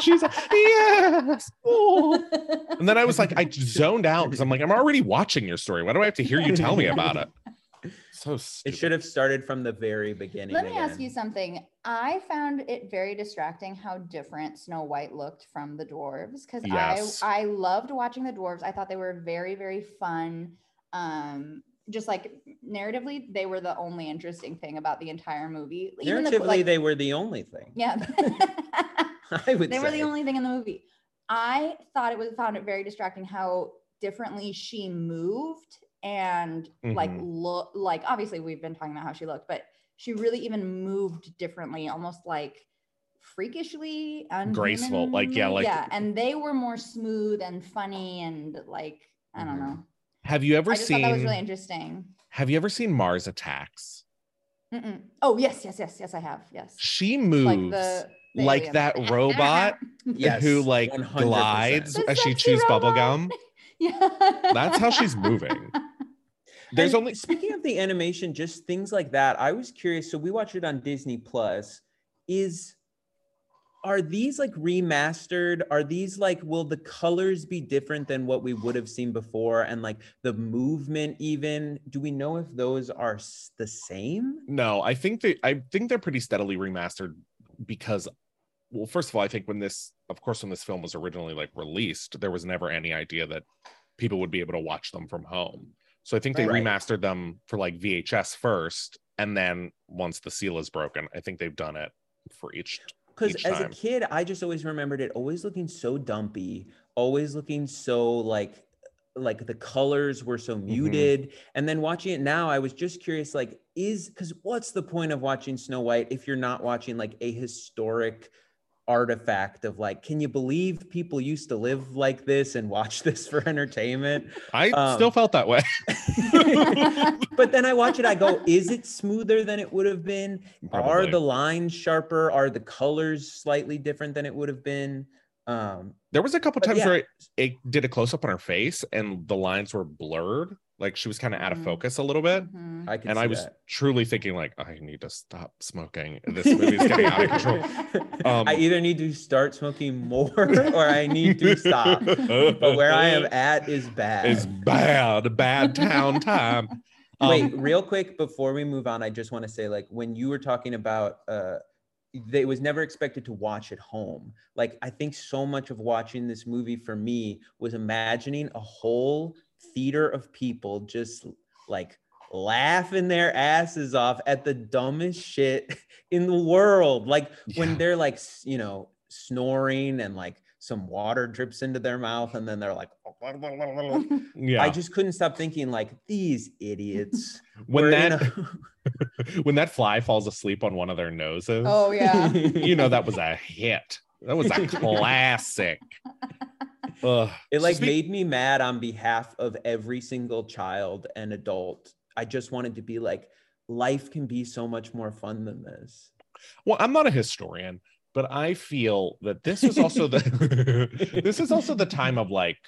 She's like, yes. oh." And then I was like, I zoned out because I'm like, I'm already watching your story. Why do I have to hear you tell me about it? So It should have started from the very beginning. Let me ask you something. I found it very distracting how different Snow White looked from the dwarves because Yes. I I loved watching the dwarves. I thought they were very very fun. Um, just like narratively, they were the only interesting thing about the entire movie. Even the Narratively, like, they were the only thing. yeah. I would they were the only thing in the movie. I thought it was found it very distracting how differently she moved and like Mhm. look like obviously we've been talking about how she looked, but she really even moved differently, almost like freakishly Graceful, like, yeah, like- yeah, and they were more smooth and funny and like I don't Mhm. know. have you ever I just seen that was really interesting. have you ever seen Mars Attacks? Mm-mm. Oh yes, yes, yes, yes, I have. Yes, She moves like like, the, the alien. that robot Yes, who like 100%. glides The as she chews bubble robot. gum. yeah, That's how she's moving. There's And only speaking of the animation, just things like that. I was curious. So we watched it on Disney Plus. Is are these like remastered? Are these like will the colors be different than what we would have seen before? And like the movement, even do we know if those are the same? no, I think they I think they're pretty steadily remastered because well, first of all, I think when this of course when this film was originally like released, there was never any idea that people would be able to watch them from home. So I think they Right. remastered them for like VHS first, and then once the seal is broken, I think they've done it for each. Because as time. a kid, I just always remembered it always looking so dumpy, always looking so like like the colors were so mm-hmm. muted. And then watching it now, I was just curious, like, is because what's the point of watching Snow White if you're not watching like a historic artifact of like, can you believe people used to live like this and watch this for entertainment? I Um, still felt that way. but then I watch it, I go, is it smoother than it would have been? Are the lines sharper? Are the colors slightly different than it would have been? Um, There was a couple times yeah. where it, it did a close up on her face and the lines were blurred, like she was kind of out of focus a little bit. Mhm. I can And see I was that. truly thinking, like, I need to stop smoking. This movie's getting out of control. Um, I either need to start smoking more or I need to stop. But where I am at is bad. is bad, bad town time. Um, Wait, real quick before we move on, I just want to say, like, when you were talking about uh they was never expected to watch at home. Like, I think so much of watching this movie for me was imagining a whole theater of people just like laughing their asses off at the dumbest shit in the world. Like Yeah. when they're like, you know, snoring and like some water drips into their mouth and then they're like yeah. I just couldn't stop thinking like these idiots. when that a- when that fly falls asleep on one of their noses, oh yeah. you know that was a hit. That was a classic. Ugh. it like Speak- made me mad on behalf of every single child and adult. I just wanted to be like, life can be so much more fun than this. Well, I'm not a historian, but I feel that this is also the this is also the time of like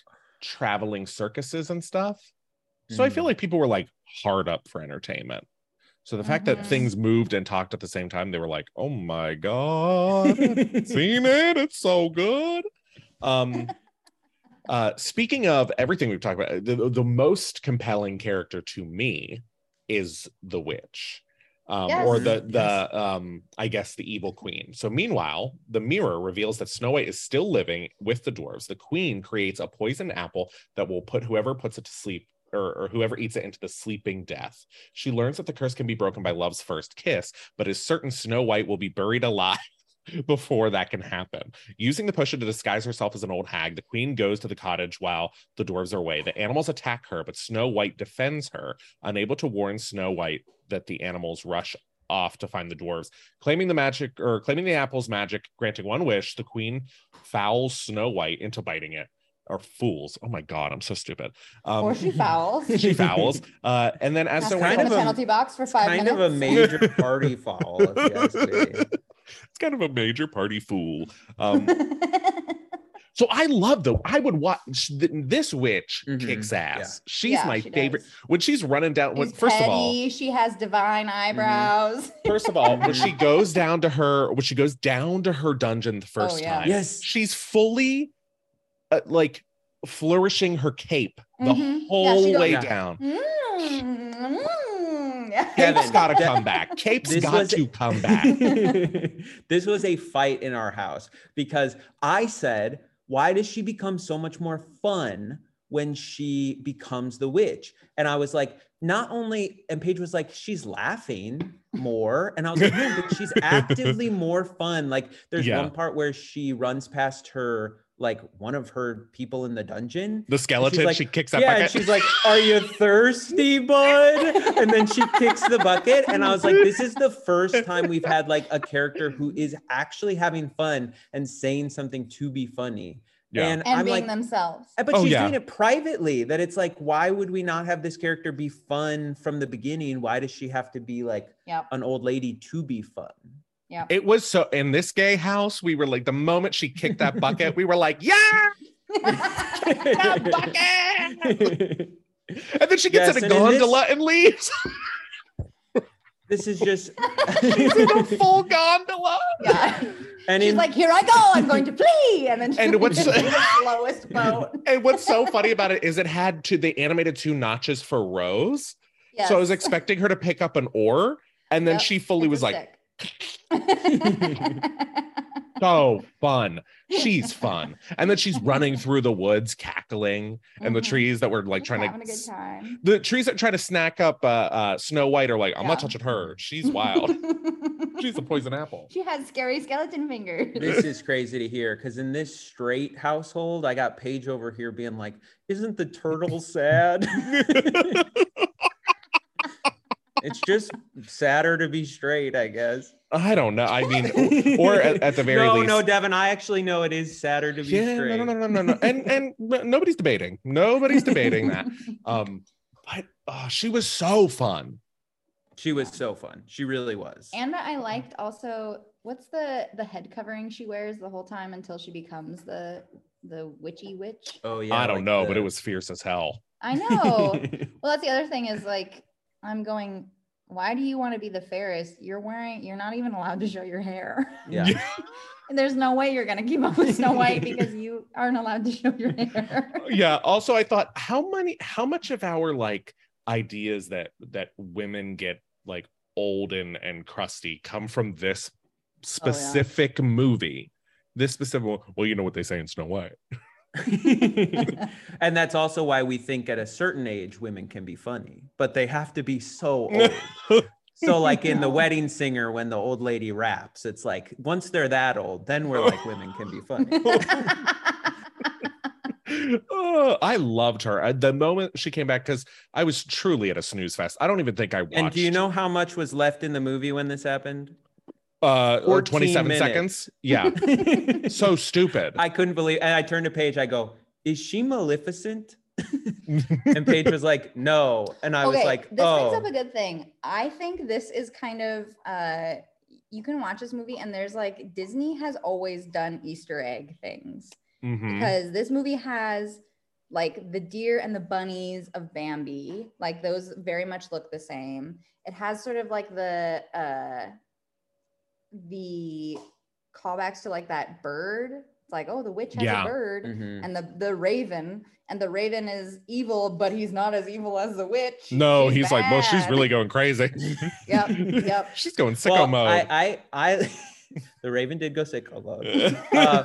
traveling circuses and stuff. So I feel Mhm. like people were like hard up for entertainment. So the fact Mhm. that things moved and talked at the same time, they were like, "Oh my god, seen it? It's so good." Um, uh, speaking of everything we've talked about, the, the most compelling character to me is the witch. um, Yes. or the the um, I guess the evil queen. So meanwhile, the mirror reveals that Snow White is still living with the dwarves. The queen creates a poison apple that will put whoever puts it to sleep. Or, or whoever eats it into the sleeping death. She learns that the curse can be broken by love's first kiss, but is certain Snow White will be buried alive before that can happen. Using the potion to disguise herself as an old hag, the queen goes to the cottage while the dwarves are away. The animals attack her, but Snow White defends her, unable to warn Snow White that the animals rush off to find the dwarves. Claiming the magic or claiming the apple's magic, granting one wish, the queen fouls Snow White into biting it. Or fools. Oh my god, I'm so stupid. Um, or she fouls. she fouls. Uh, and then as Has Snow to White sit Kind of a- penalty box for five kind minutes. of a major party foul, if you ask me. it's kind of a major party fool. Um, So I love the. I would watch th- this witch Mhm, kicks ass. She's Yeah, my she favorite. does. When she's running down, when, She's first of all, she has divine Mm-hmm. eyebrows. first of all, when she goes down to her, when she goes down to her dungeon the first Oh, yeah. time, Yes. she's fully, uh, like, flourishing her cape the Mhm. Whole she way Yeah. down. Mm, yeah. Kevin, Cape's got to come back. Cape's this got was- to come back. this was a fight in our house because I said, why does she become so much more fun when she becomes the witch? And I was like, not only, and Paige was like, she's laughing more. And I was like, no, but she's actively more fun. Like there's Yeah. one part where she runs past her, like one of her people in the dungeon. The skeleton, like, she kicks that yeah, bucket. and she's like, "Are you thirsty, bud?" And then she kicks the bucket, and I was like, "This is the first time we've had like a character who is actually having fun and saying something to be funny." Yeah. And, and I'm being like, themselves. "Uh, but Oh, she's yeah. doing it privately. That it's like, why would we not have this character be fun from the beginning? Why does she have to be like Yep. an old lady to be fun? Yep. it was so in this gay house, we were like, the moment she kicked that bucket, we were like, yeah, bucket. And then she gets Yes, in a and in this- gondola and leaves. this is just, She's in a full gondola. yeah. and She's in, like, here I go, I'm going to flee. And then she And what's- the slowest boat. And what's so funny about it is it had to they animated two notches for Rose. Yes. So I was expecting her to pick up an oar, and then Yep, she fully it's was like, stick. so fun. She's fun. And then she's running through the woods, cackling, and the Mhm. trees that were like Just trying having a to good time. the trees that try to snack up uh, uh Snow White are like, I'm not touching her. She's wild. She's a poison apple. She has scary skeleton fingers. this is crazy to hear because in this straight household, I got Paige over here being like, "Isn't the turtle sad?" It's just sadder to be straight, I guess. I don't know. I mean, or at, at the very no, least. no, no, Devin. I actually know it is sadder to be yeah, straight. no, no, no, no, no, no. And and nobody's debating. Nobody's debating that. Um, but oh, she was so fun. She was so fun. She really was. And I liked also what's the the head covering she wears the whole time until she becomes the the witchy witch. oh yeah, I don't like know, but it was fierce as hell. I know. well, that's the other thing is like I'm going. Why do you want to be the fairest? You're wearing. You're not even allowed to show your hair. yeah. And there's no way you're gonna keep up with Snow White because you aren't allowed to show your hair. yeah also i thought how many how much of our like ideas that that women get like old and and crusty come from this oh, specific movie this specific one- well you know what they say in snow white and that's also why we think at a certain age women can be funny, but they have to be so old. so, like in the wedding singer, when the old lady raps, it's like once they're that old, then we're like women can be funny. oh, i loved her the moment she came back because i was truly at a snooze fest i don't even think i watched and do you know how much was left in the movie when this happened? Uh or 27 minutes. seconds yeah so stupid I couldn't believe, and I turned to Paige. I go, "Is she Maleficent?" and Paige was like, "No," and I was like, this "Oh." brings up a good thing. I think this is kind of uh you can watch this movie and there's like Disney has always done Easter egg things Mhm. because this movie has like the deer and the bunnies of Bambi, like those very much look the same. It has sort of like the uh the callbacks to like that bird It's like, oh, the witch has Yeah. a bird, Mhm. and the the raven, and the raven is evil, but he's not as evil as the witch. No, he's like, well, she's really going crazy. Yep, yep. she's going sicko Well, mode. I, I, I, the Raven did go sicko mode. Uh,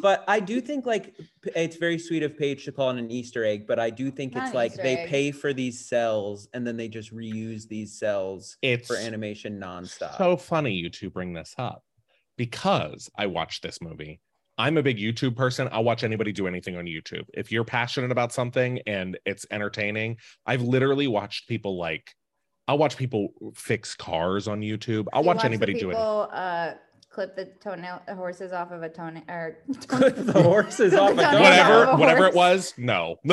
but I do think like it's very sweet of Paige to call it an Easter egg, but I do think Not it's like Easter they egg. pay for these cells and then they just reuse these cells it's for animation nonstop. so funny you two bring this up because I watched this movie. I'm a big YouTube person. I'll watch anybody do anything on YouTube. If you're passionate about something and it's entertaining, I've literally watched people like, I'll watch people fix cars on YouTube. I'll You watch watch the anybody do it. people, Uh, clip the toenail the horses off of a toenail or Clip the horses off a Toenails dog. Whatever, off a whatever it was, no.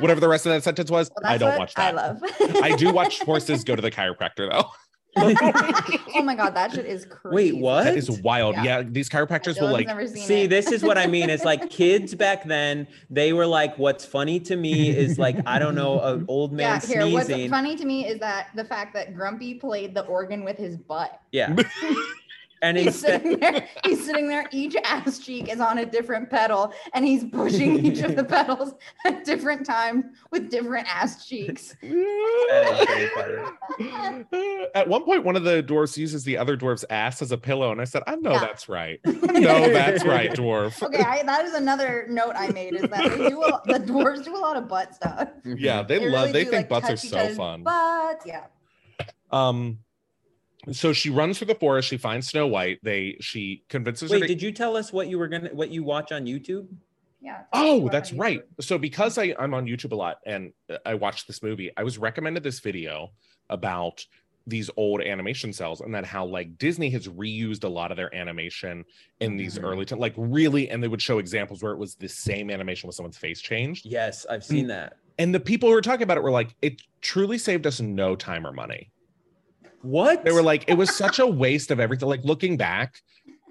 whatever the rest of that sentence was, Well, I don't watch that. I love. I do watch horses go to the chiropractor though. Oh my god, that shit is crazy. Wait, what? That is wild. Yeah. Yeah, these chiropractors will like See, it. this is what I mean. It's like kids back then, they were like, what's funny to me is like, I don't know, an old man Yeah, man here. What's funny to me is that the fact that Grumpy played the organ with his butt. Yeah. And He's instead, sitting there. He's sitting there. Each ass cheek is on a different pedal, and he's pushing each of the pedals at different times with different ass cheeks. that is very funny. At one point, one of the dwarfs uses the other dwarf's ass as a pillow, and I said, "I know Yeah. that's right. No, that's right, dwarf." Okay, I, that is another note I made is that they do a, the dwarves do a lot of butt stuff. Yeah, they, really love. They do, think like, butts are so fun. Butts, yeah. Um, so she runs through the forest. She finds Snow White. They she convinces her. Wait, to- did you tell us what you were gonna what you watch on YouTube? Yeah. Oh, that's right. So because I, I'm on YouTube a lot and uh, I watched this movie, I was recommended this video about these old animation cells and then how like Disney has reused a lot of their animation in these Mhm. early times, like really, and they would show examples where it was the same animation with someone's face changed. Yes, I've Mm. seen that. And the people who were talking about it were like, it truly saved us no time or money. What? They were like, it was such a waste of everything. Like looking back,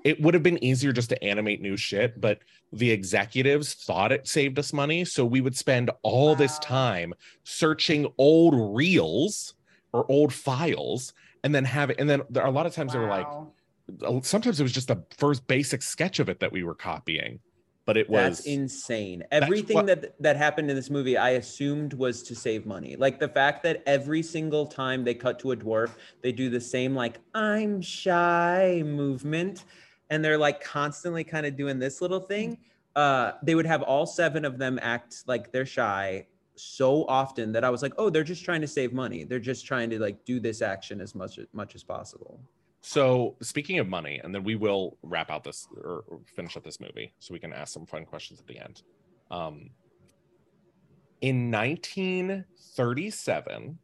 it would have been easier just to animate new shit, but the executives thought it saved us money. So we would spend all this time searching old reels or old files and then have it. And then there are a lot of times they were like, sometimes it was just the first basic sketch of it that we were copying, but it was. That's insane. Everything what- that that happened in this movie, I assumed was to save money. Like the fact that every single time they cut to a dwarf, they do the same like "I'm shy" movement, and they're like constantly kind of doing this little thing. Uh, they would have all seven of them act like they're shy so often that I was like, oh, they're just trying to save money. They're just trying to like do this action as much much as possible. So speaking of money, and then we will wrap out this or finish up this movie, so we can ask some fun questions at the end. Um, in 1937,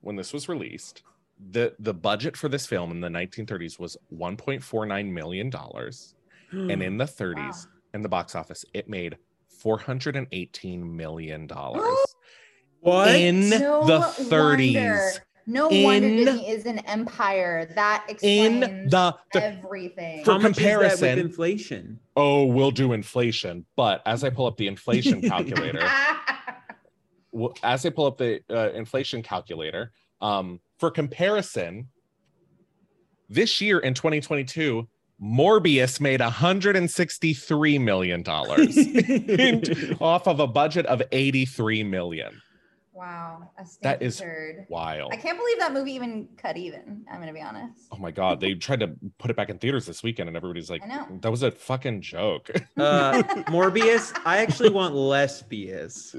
when this was released, the the budget for this film in the 1930s was 1.49 million dollars, and in the 30s, in the box office, it made 418 million dollars what? in No the 30s. wonder. No wonder Disney is an empire. That In explains the, the everything. For How much is that comparison- with inflation. oh, we'll do inflation, but as I pull up the inflation calculator. as I pull up the uh, inflation calculator, um, for comparison, this year in 2022, Morbius made 163 million dollars off of a budget of 83 million. Wow, a That turd. Wild. I can't believe that movie even cut even. I'm gonna be honest. Oh my god, they tried to put it back in theaters this weekend, and everybody's like, I know. "That was a fucking joke." Uh, Morbius, I actually want lesbians.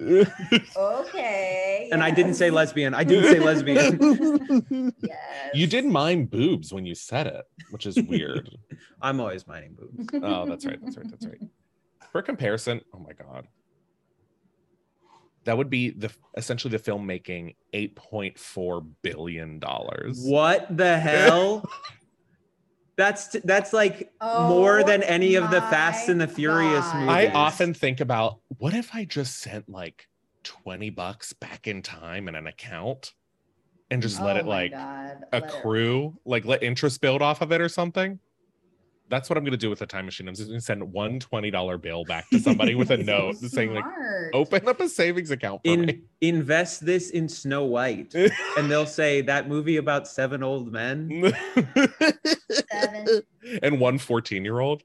Okay. And I didn't say lesbian. I didn't say lesbian. Yes. you didn't mind boobs when you said it, which is weird. I'm always mining boobs. Oh, that's right. That's right. That's right. For comparison, oh my god, that would be the essentially the film making eight point four billion dollars. What the hell? That's that's like Oh more than any of the Fast and the Furious God. movies. I often think about what if I just sent like twenty bucks back in time in an account, and just let Oh it like God. Let it- accrue, like let interest build off of it or something. That's what I'm gonna do with the time machine. I'm just gonna send one twenty dollar bill back to somebody with a So note saying like, open up a savings account for me. Invest this in Snow White, and they'll say that movie about seven old men. Seven. and one 14 year old.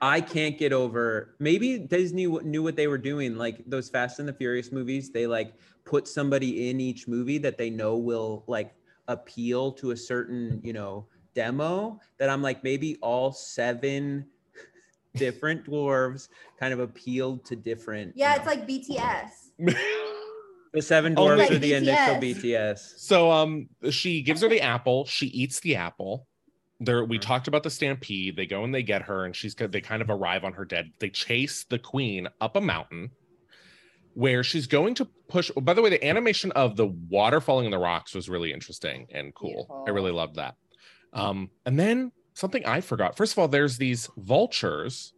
I can't get over. Maybe Disney knew what they were doing. Like those Fast and the Furious movies, they like put somebody in each movie that they know will like appeal to a certain, you know, demo. That I'm like, maybe all seven different dwarves kind of appealed to different. Yeah, you it's like BTS. the seven dwarves like are the initial BTS. BTS. So um she gives her the apple, she eats the apple. There we Mhm. talked about the stampede. They go and they get her and she's they kind of arrive on her dead. They chase the queen up a mountain where she's going to push oh, by the way the animation of the water falling in the rocks was really interesting and cool. I really loved that. Um and then something I forgot. First of all, there's these vultures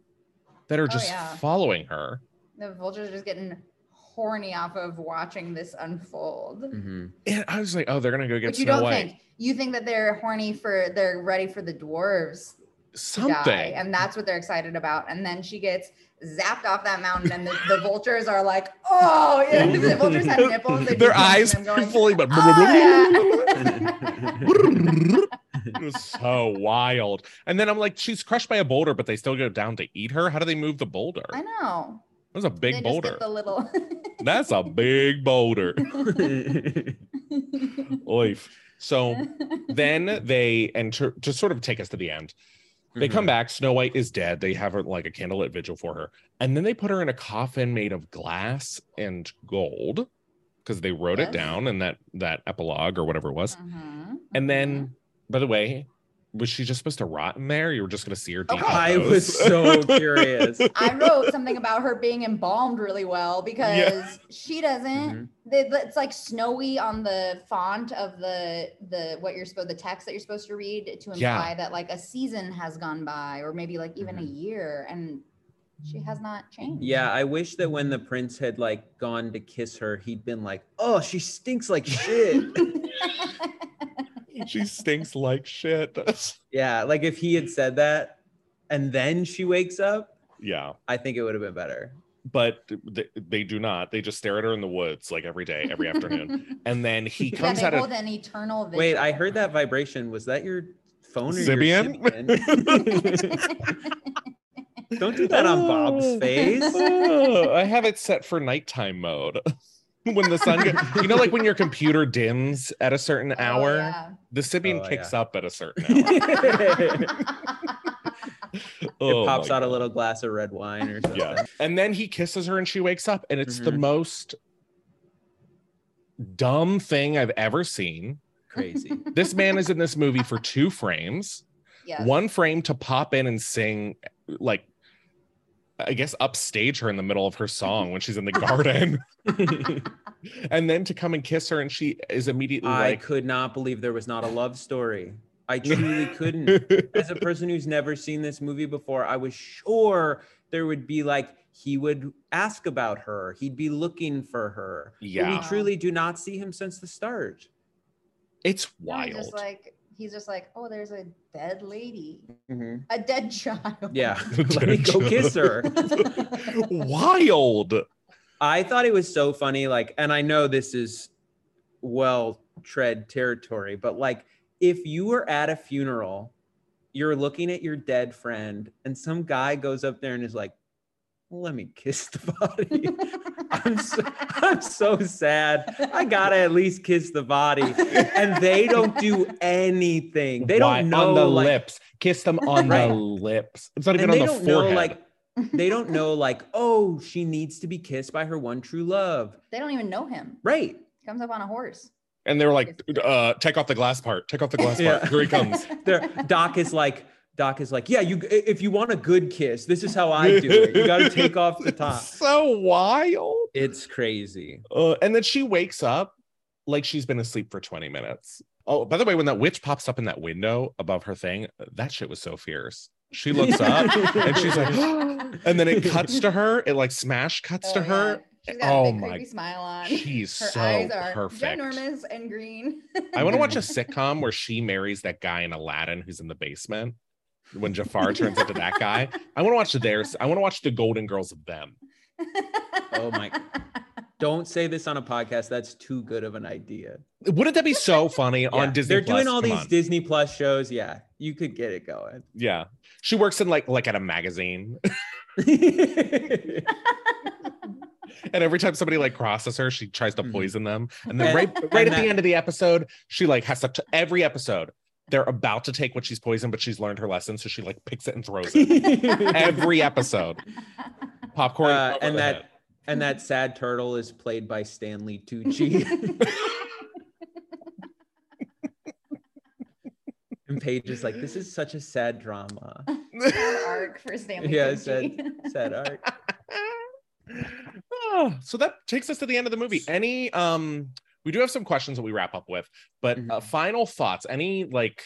that are Oh, just yeah. following her. The vultures are just getting horny off of watching this unfold. Mhm. And I was like, oh, they're gonna go get But you Snow don't White. think you think that they're horny for they're ready for the dwarves to Something. die, and that's what they're excited about. And then she gets zapped off that mountain, and the, the vultures are like, "Oh, yeah!" the vultures have nipples. Their eyes going, fully, but "Oh, yeah." it was so wild. And then I'm like, she's crushed by a boulder, but they still go down to eat her. How do they move the boulder? I It know. was a They big just boulder. the little. That's a big boulder. Oif. So then they enter to sort of take us to the end. They Mm-hmm. come back. Snow White is dead. They have her like a candlelit vigil for her. And then they put her in a coffin made of glass and gold because they wrote it down in that that epilogue or whatever it was. Mhm, And then, by the way, was she just supposed to rot in there? You were just going to see her Okay. I was so curious. I wrote something about her being embalmed really well because she doesn't. Mhm. the- the- It's like snowy on the font of the the what you're supposed the text that you're supposed to read to imply Yeah. that like a season has gone by or maybe like even a year and she has not changed. Yeah, I wish that when the prince had like gone to kiss her, he'd been like, "Oh, she stinks like shit." she stinks like shit. yeah, like if he had said that and then she wakes up, yeah. I think it would have been better. But they, they do not. They just stare at her in the woods like every day, every afternoon. And then he yeah, comes they out hold of an eternal. Vigil. Wait, I heard that vibration. Was that your phone or Sybian? your Sybian? Don't do that on Bob's oh. face. Oh, I have it set for nighttime mode. when the sun, go- you know, like when your computer dims at a certain Oh, hour, yeah. the Sybian Oh, kicks yeah. up at a certain hour. Oh it pops my out a little glass of red wine or something. Yeah. And then he kisses her and she wakes up, and it's the Mhm. most dumb thing I've ever seen. Crazy. This man is in this movie for two frames. Yes. One frame to pop in and sing, like, I guess upstage her in the middle of her song when she's in the garden, and then to come and kiss her, and she is immediately I like, could not believe there was not a love story. I truly couldn't. As a person who's never seen this movie before, I was sure there would be like he would ask about her. He'd be looking for her. But Yeah. we truly do not see him since the start. it's No, he's wild. just like he's just like, oh, there's a dead lady, Mhm. a dead child. Yeah. Let me go kiss her. wild. I thought it was so funny. Like, and I know this is well tread territory, but like if you were at a funeral, you're looking at your dead friend, and some guy goes up there and is like, let me kiss the body. I'm so, I'm so sad. I gotta at least kiss the body. And they don't do anything. They Why? don't know on the like, lips. Kiss them on Right. the lips. It's not even and on they the don't forehead. know like they don't know like oh she needs to be kissed by her one true love they don't even know him. right Comes up on a horse. and they were like, uh, take off the glass part. Take off the glass part. Here he comes. there doc is like doc is like yeah you if you want a good kiss this is how i do it you got to take off the top so wild. it's crazy Uh, and then she wakes up like she's been asleep for 20 minutes. Oh, by the way, when that witch pops up in that window above her thing, that shit was so fierce. She looks up and she's like, and then it cuts to her. It like smash cuts Oh, to her. yeah. She's got Oh a big my- creepy smile on. She's Her so eyes are perfect. ginormous and green. I want to watch a sitcom where she marries that guy in Aladdin who's in the basement. When Jafar turns into that guy, I want to watch theirs. I want to watch the Golden Girls of them. Oh my- Don't say this on a podcast. That's too good of an idea. Wouldn't that be so funny Yeah, on Disney? They're doing Plus? all Come these on. Disney Plus shows. Yeah, you could get it going. Yeah, she works in like like at a magazine, and every time somebody like crosses her, she tries to Mhm. poison them. And then And- right right and at that- the end of the episode, she like has to t- every episode. They're about to take what she's poisoned, but she's learned her lesson, so she like picks it and throws it. every episode. Popcorn Uh, and that head. and that sad turtle is played by Stanley Tucci. and Paige is like, "This is such a sad drama." Sad arc for Stanley. Yeah, Tucci. sad, sad arc. Oh, so that takes us to the end of the movie. Any um we do have some questions that we wrap up with, but uh, Mhm. final thoughts. Any like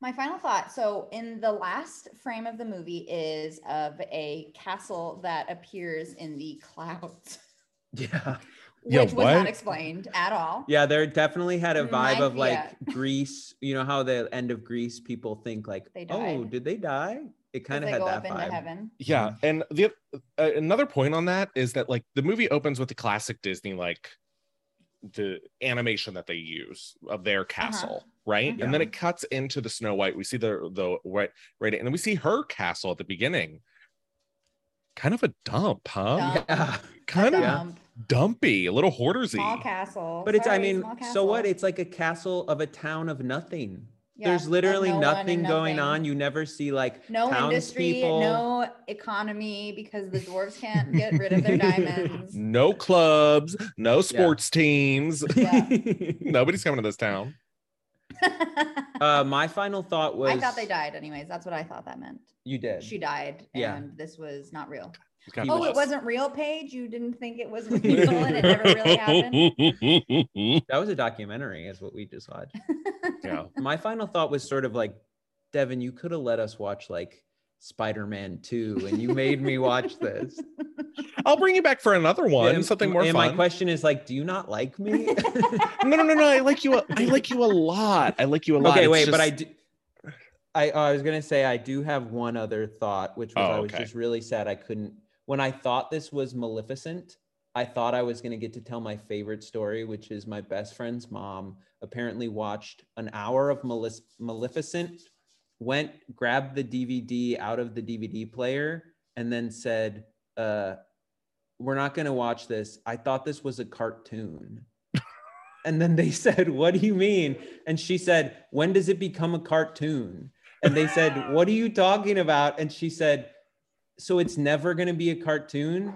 My final thought. So, in the last frame of the movie is of a castle that appears in the clouds, Yeah, which Yeah, was not explained at all. yeah. There definitely had a My- vibe of like yeah. Grease. You know how the end of Grease, people think like, They "Oh, did they die?" it kind of had go that up into vibe. heaven. yeah, and the uh, another point on that is that like the movie opens with the classic Disney like the animation that they use of their uh-huh. castle, right? Mm-hmm. And then it cuts into the Snow White. We see the the right right and then we see her castle at the beginning. Kind of a dump, huh? Dump. Yeah. Kind of Dump, dumpy, a little hoardersy. small castle. But it's, I mean, so what? It's like a castle of a town of nothing. Yeah, There's literally no one nothing going nothing. on. You never see like no industry, townspeople. no economy because the dwarves can't get rid of their diamonds. No clubs, no sports teams. Yeah. Nobody's coming to this town. uh, my final thought was. I thought they died anyways. That's what I thought that meant. You did. She died and Yeah. this was not real. He's got He Oh, lost. it wasn't real, Paige? You didn't think it was real and it never really happened? That was a documentary, is what we just watched. yeah. My final thought was sort of like, Devin, you could have let us watch like Spider-Man 2, and you made me watch this. I'll bring you back for another one, And- something more and fun. my question is like, do you not like me? no, no, no, no. I like you. A, I like you a lot. I like you a lot. okay, It's wait, but I do. I, I was gonna say I do have one other thought, which was Oh, I was okay. just really sad I couldn't. When I thought this was Maleficent, I thought I was gonna get to tell my favorite story, which is my best friend's mom apparently watched an hour of Malef- Maleficent, went grabbed the DVD out of the DVD player, and then said, uh, "We're not gonna watch this. I thought this was a cartoon." And then they said, What do you mean? And she said, When does it become a cartoon? And they said, What are you talking about? And she said, So it's never going to be a cartoon.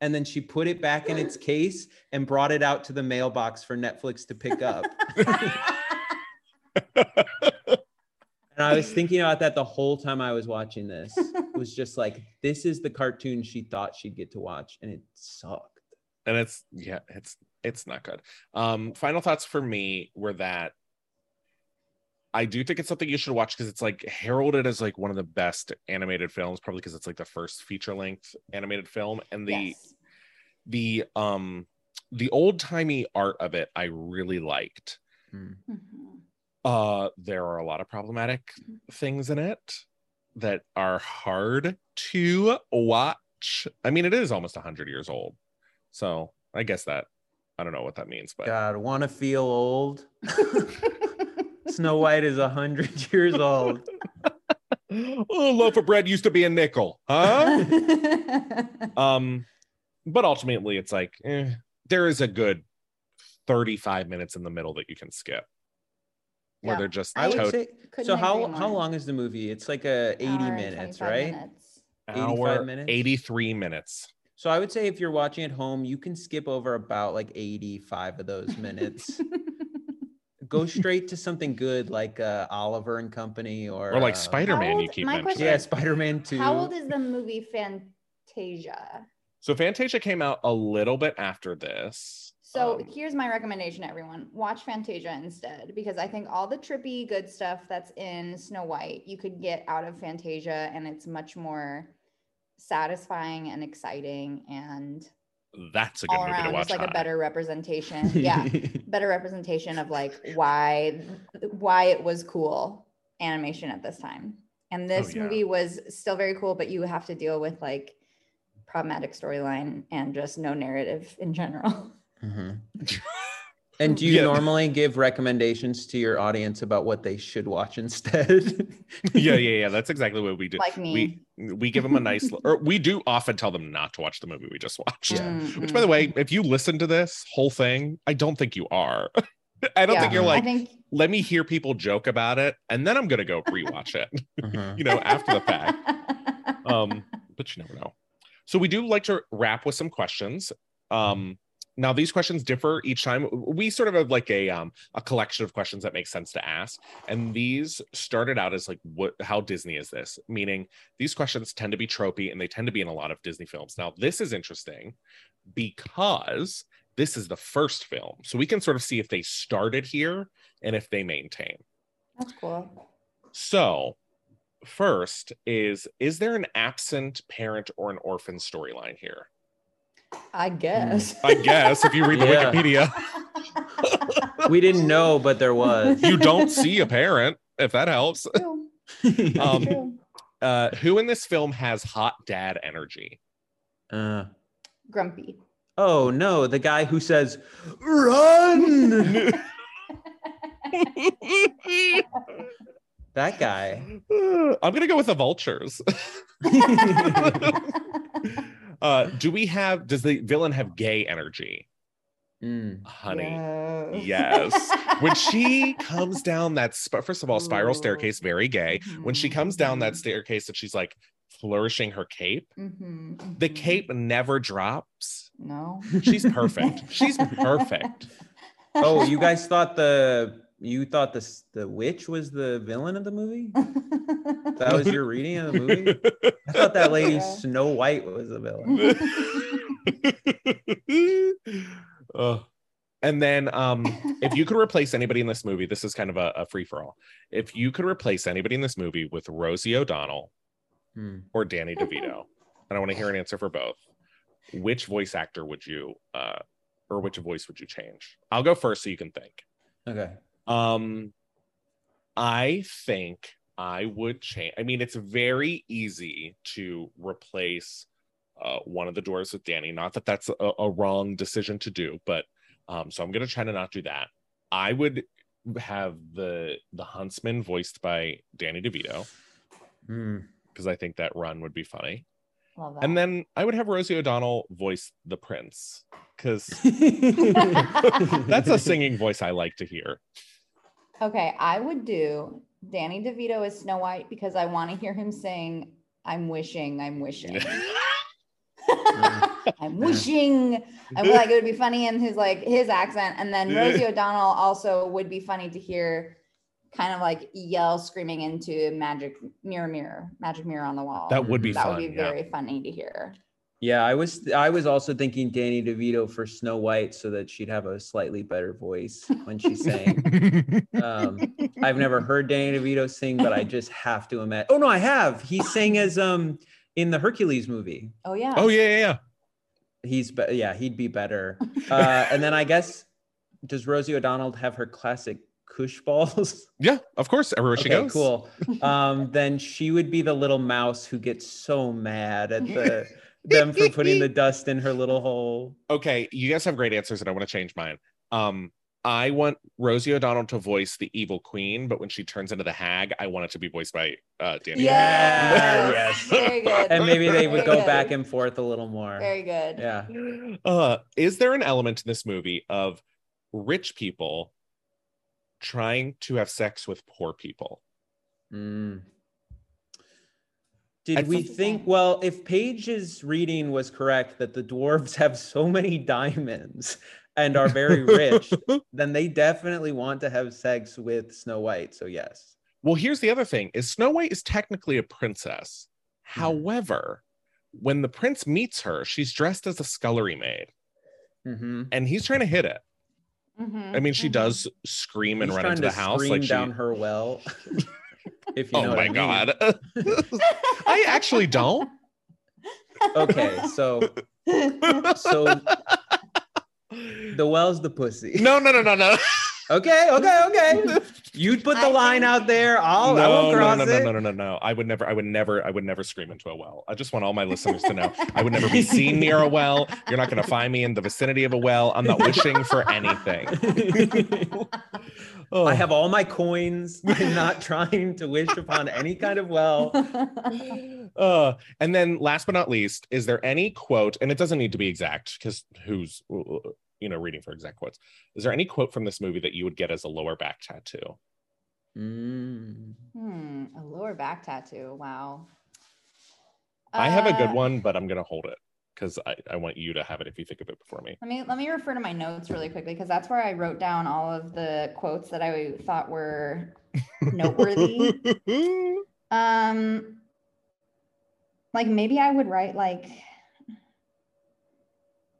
And then she put it back in its case and brought it out to the mailbox for Netflix to pick up. And I was thinking about that the whole time I was watching this. It was just like, this is the cartoon she thought she'd get to watch, and it sucked. and it's yeah, it's it's not good. Um, final thoughts for me were that I do think it's something you should watch because it's like heralded as like one of the best animated films, probably because it's like the first feature length animated film, and the Yes. the um the old timey art of it I really liked. Mhm. Uh, there are a lot of problematic things in it that are hard to watch. I mean, it is almost 100 years old. So I guess that, I don't know what that means, but God, want to feel old? Snow White is a hundred years old. oh, loaf of bread used to be a nickel, huh? um, but ultimately, it's like eh, there is a good 35 minutes in the middle that you can skip where Yeah. they're just I would say. So how how more. long is the movie? It's like a eighty Hour minutes, right? minutes. 85 hour, minutes? 83 minutes. So I would say if you're watching at home, you can skip over about like eighty-five of those minutes. Go straight to something good like uh, Oliver and Company or Or like uh, Spider-Man, you keep my mentioning. question- Yeah, Spider-Man Two. How old is the movie Fantasia? So Fantasia came out a little bit after this. So Um, here's my recommendation, everyone. Watch Fantasia instead, because I think all the trippy good stuff that's in Snow White, you could get out of Fantasia, and it's much more satisfying and exciting and that's a good all movie to around watch. just like a better representation. Yeah. better representation of like why why it was cool animation at this time. And this Oh, yeah. movie was still very cool, but you have to deal with like problematic storyline and just no narrative in general. Mhm. And do you Yeah. normally give recommendations to your audience about what they should watch instead? yeah, yeah, yeah. That's exactly what we do. Like me. We we give them a nice, or we do often tell them not to watch the movie we just watched. Yeah. Which, by the way, if you listen to this whole thing, I don't think you are. I don't think you're like, think let me hear people joke about it, and then I'm gonna go rewatch it. Mhm. you know, after the fact. Um, but you never know. So we do like to wrap with some questions. Um, now these questions differ each time. We sort of have like a um a collection of questions that make sense to ask, and these started out as like what how Disney is this? Meaning these questions tend to be tropey and they tend to be in a lot of Disney films. Now this is interesting because this is the first film, so we can sort of see if they started here and if they maintain. that's cool. So, first is is there an absent parent or an orphan storyline here? I guess. I guess if you read the Yeah. Wikipedia, we didn't know, but there was. you don't see a parent, if that helps. True, Um, true. Uh, who in this film has hot dad energy? Uh, Grumpy. oh no, the guy who says, run! That guy. I'm gonna go with the vultures. uh, do we have? Does the villain have gay energy? Mm. Honey, Yes. yes. when she comes down that sp- first of all spiral Ooh. staircase very gay when she comes down that Mhm. staircase and she's like flourishing her cape Mhm, the mhm. cape never drops No. she's perfect she's perfect Oh, you guys thought the you thought the the witch was the villain of the movie? That was your reading of the movie? I thought that lady Yeah. Snow White was the villain. Ugh. and then um if you could replace anybody in this movie this is kind of a, a free-for-all if you could replace anybody in this movie with rosie o'donnell Hmm. or danny devito and i want to hear an answer for both which voice actor would you uh or which voice would you change i'll go first so you can think Okay. Um, I think I would change. I mean, it's very easy to replace uh, one of the doors with Danny. Not that that's a, a wrong decision to do, but um, so I'm gonna try to not do that. I would have the the huntsman voiced by Danny DeVito Hmm. because I think that run would be funny, and then I would have Rosie O'Donnell voice the prince because that's a singing voice I like to hear. Okay, I would do Danny DeVito as Snow White because I want to hear him sing "I'm wishing, I'm wishing." I'm wishing. I feel like it would be funny in his like his accent, and then Rosie O'Donnell also would be funny to hear, kind of like yell screaming into magic mirror, mirror, magic mirror on the wall. That would be that fun. would be yeah. very funny to hear. Yeah, I was I was also thinking Danny DeVito for Snow White so that she'd have a slightly better voice when she sang. Um, I've never heard Danny DeVito sing, but I just have to imagine. Oh no, I have. He sang as um in the Hercules movie. Oh yeah. oh yeah, yeah, yeah. He's be- yeah, he'd be better. Uh, and then I guess does Rosie O'Donnell have her classic Koosh balls? Yeah, of course. Everywhere she okay, goes. cool. Um, then she would be the little mouse who gets so mad at the them for putting the dust in her little hole. Okay, you guys have great answers, and I want to change mine. Um, I want Rosie O'Donnell to voice the evil queen, but when she turns into the hag, I want it to be voiced by uh, Danny. Yes. Yes. Very good. And maybe they would Very go good. back and forth a little more. Very good. Yeah. Uh, is there an element in this movie of rich people trying to have sex with poor people? Mm. Did we think, well, if Paige's reading was correct that the dwarves have so many diamonds and are very rich, then they definitely want to have sex with Snow White. So, yes. Well, here's the other thing: is Snow White is technically a princess. However, when the prince meets her, she's dressed as a scullery maid, Mm-hmm. and he's trying to hit it. Mhm, I mean, she mhm. does scream and He's run into to the house scream like she. down her well. if you oh know oh what my I mean. god! I actually don't. Okay, so so the well's the pussy. No, no, no, no, no. Okay, okay, okay. You'd put the I line think- out there. I'll, I no, won't no, cross no, no, it. no, no, no, no. I would never, I would never, I would never scream into a well. I just want all my listeners to know I would never be seen near a well. You're not going to find me in the vicinity of a well. I'm not wishing for anything. Oh. I have all my coins. I'm not trying to wish upon any kind of well. Uh, and then last but not least, is there any quote, and it doesn't need to be exact because who's, you know, reading for exact quotes. Is there any quote from this movie that you would get as a lower back tattoo? Mm. Hmm, a lower back tattoo. Wow. I have a good Uh, one, but I'm going to hold it because I, I want you to have it if you think of it before me. Let me let me refer to my notes really quickly because that's where I wrote down all of the quotes that I thought were noteworthy. um like maybe I would write like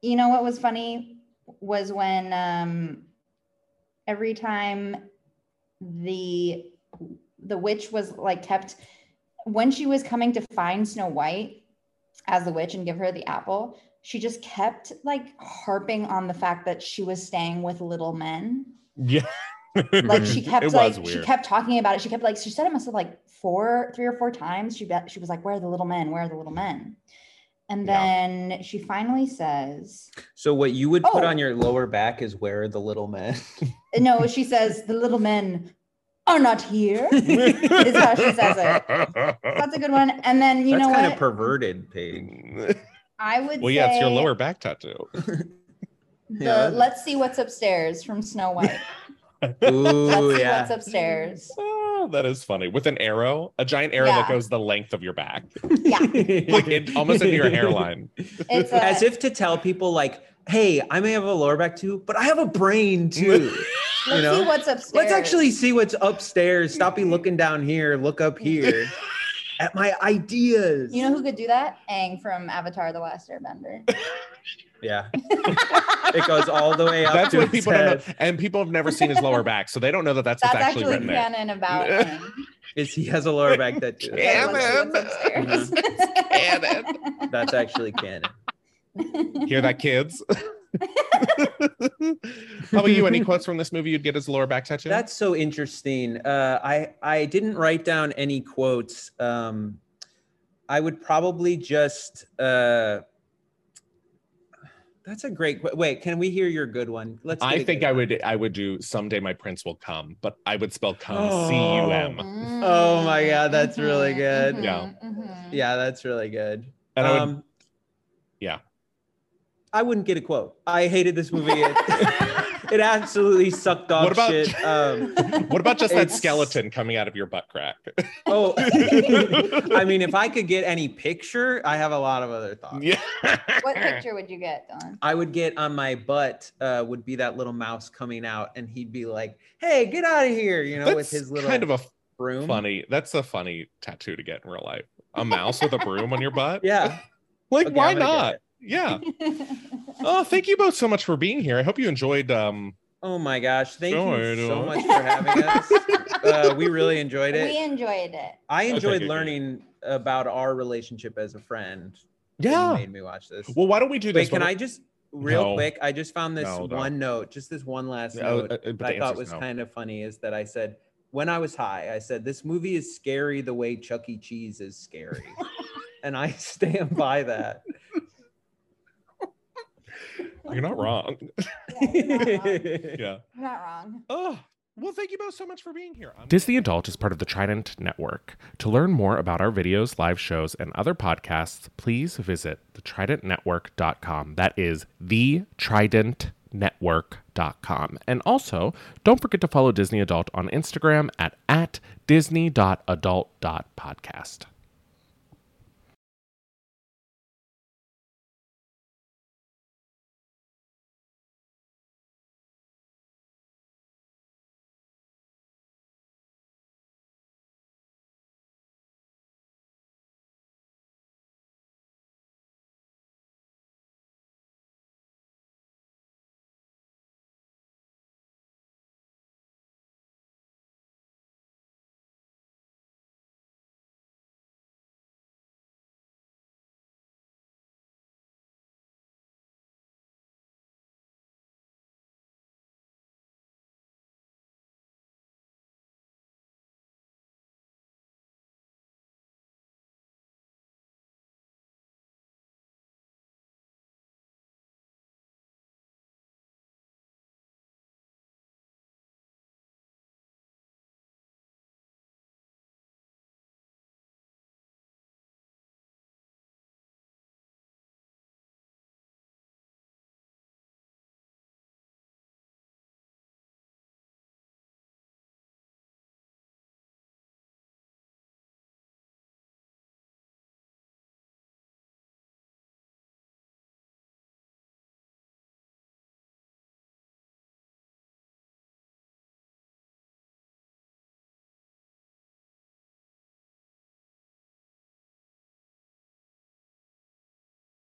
you know what was funny was when um every time the the witch was like kept when she was coming to find Snow White as the witch and give her the apple, she just kept like harping on the fact that she was staying with little men. yeah. Like she kept like she kept talking about it. She kept like she said it must have like four, three or four times. She bet she was like, "Where are the little men? Where are the little men?" And Yeah. then she finally says, So what you would put Oh. on your lower back is where are the little men. "No," she says, "The little men are not here. is how she says it. That's a good one. And then you know what? That's know kind what? of perverted, Paige. I would well, yeah, it's your lower back tattoo. The, Yeah. Let's see what's upstairs from Snow White. Ooh, Let's see yeah. what's upstairs. Oh, that is funny. With an arrow, a giant arrow that goes the length of your back, Yeah. like it, almost into your hairline. It's a, As if to tell people like, hey, I may have a lower back too, but I have a brain too. let's know? see what's upstairs. Let's actually see what's upstairs. Stop be looking down here. Look up mm-hmm. here at my ideas. You know who could do that? Aang from Avatar: The Last Airbender. Yeah. it goes all the way up That's to what his people don't know, and people have never seen his lower back, so they don't know that that's, That's what's actually, actually written there. canon about Aang. Is he has a lower back tattoo. Okay, Canon. let's see what's upstairs. Canon. That's actually canon. Hear that, kids? How about you? Any quotes from this movie you'd get as a lower back tattoo? That's so interesting. Uh, I I didn't write down any quotes. Um, I would probably just. Uh, that's a great. que- Wait, can we hear your good one? Let's. I think I one. would I would do someday my prince will come, but I would spell come C U M. Oh my God, that's really Mhm, good. mhm, Yeah. mhm. Yeah, that's really good. And I would um, yeah. I wouldn't get a quote. I hated this movie. It, it absolutely sucked off What about- shit. Um, what about just that skeleton coming out of your butt crack? oh, I mean, if I could get any picture, I have a lot of other thoughts. yeah. What picture would you get, Don? I would get on my butt uh, would be that little mouse coming out, and he'd be like, "Hey, get out of here!" You know, That's with his little kind of a broom. funny. That's a funny tattoo to get in real life. A mouse with a broom on your butt. Yeah. Like Okay, why I'm gonna get not? It. Yeah. Oh, thank you both so much for being here. I hope you enjoyed um Oh my gosh! Thank you so no. much for having us. Uh, we really enjoyed it. we enjoyed it. I enjoyed good, good. learning about our relationship as a friend. Yeah. made me watch this. Well, why don't we do this? Wait, can I just real No. quick? I just found this No, don't. one note, just this one last Oh, note uh, uh, that I thought was no. kind of funny is that I said when I was high, I said this movie is scary the way Chuck E. Cheese is scary, and I stand by that. You're not wrong. Yeah, you're not wrong. yeah. You're not wrong. Oh, well, thank you both so much for being here. I'm- Disney Adult is part of the Trident Network. To learn more about our videos, live shows, and other podcasts, please visit thetridentnetwork.com. That is thetridentnetwork.com. And also, don't forget to follow Disney Adult on Instagram at, at disney.adult.podcast.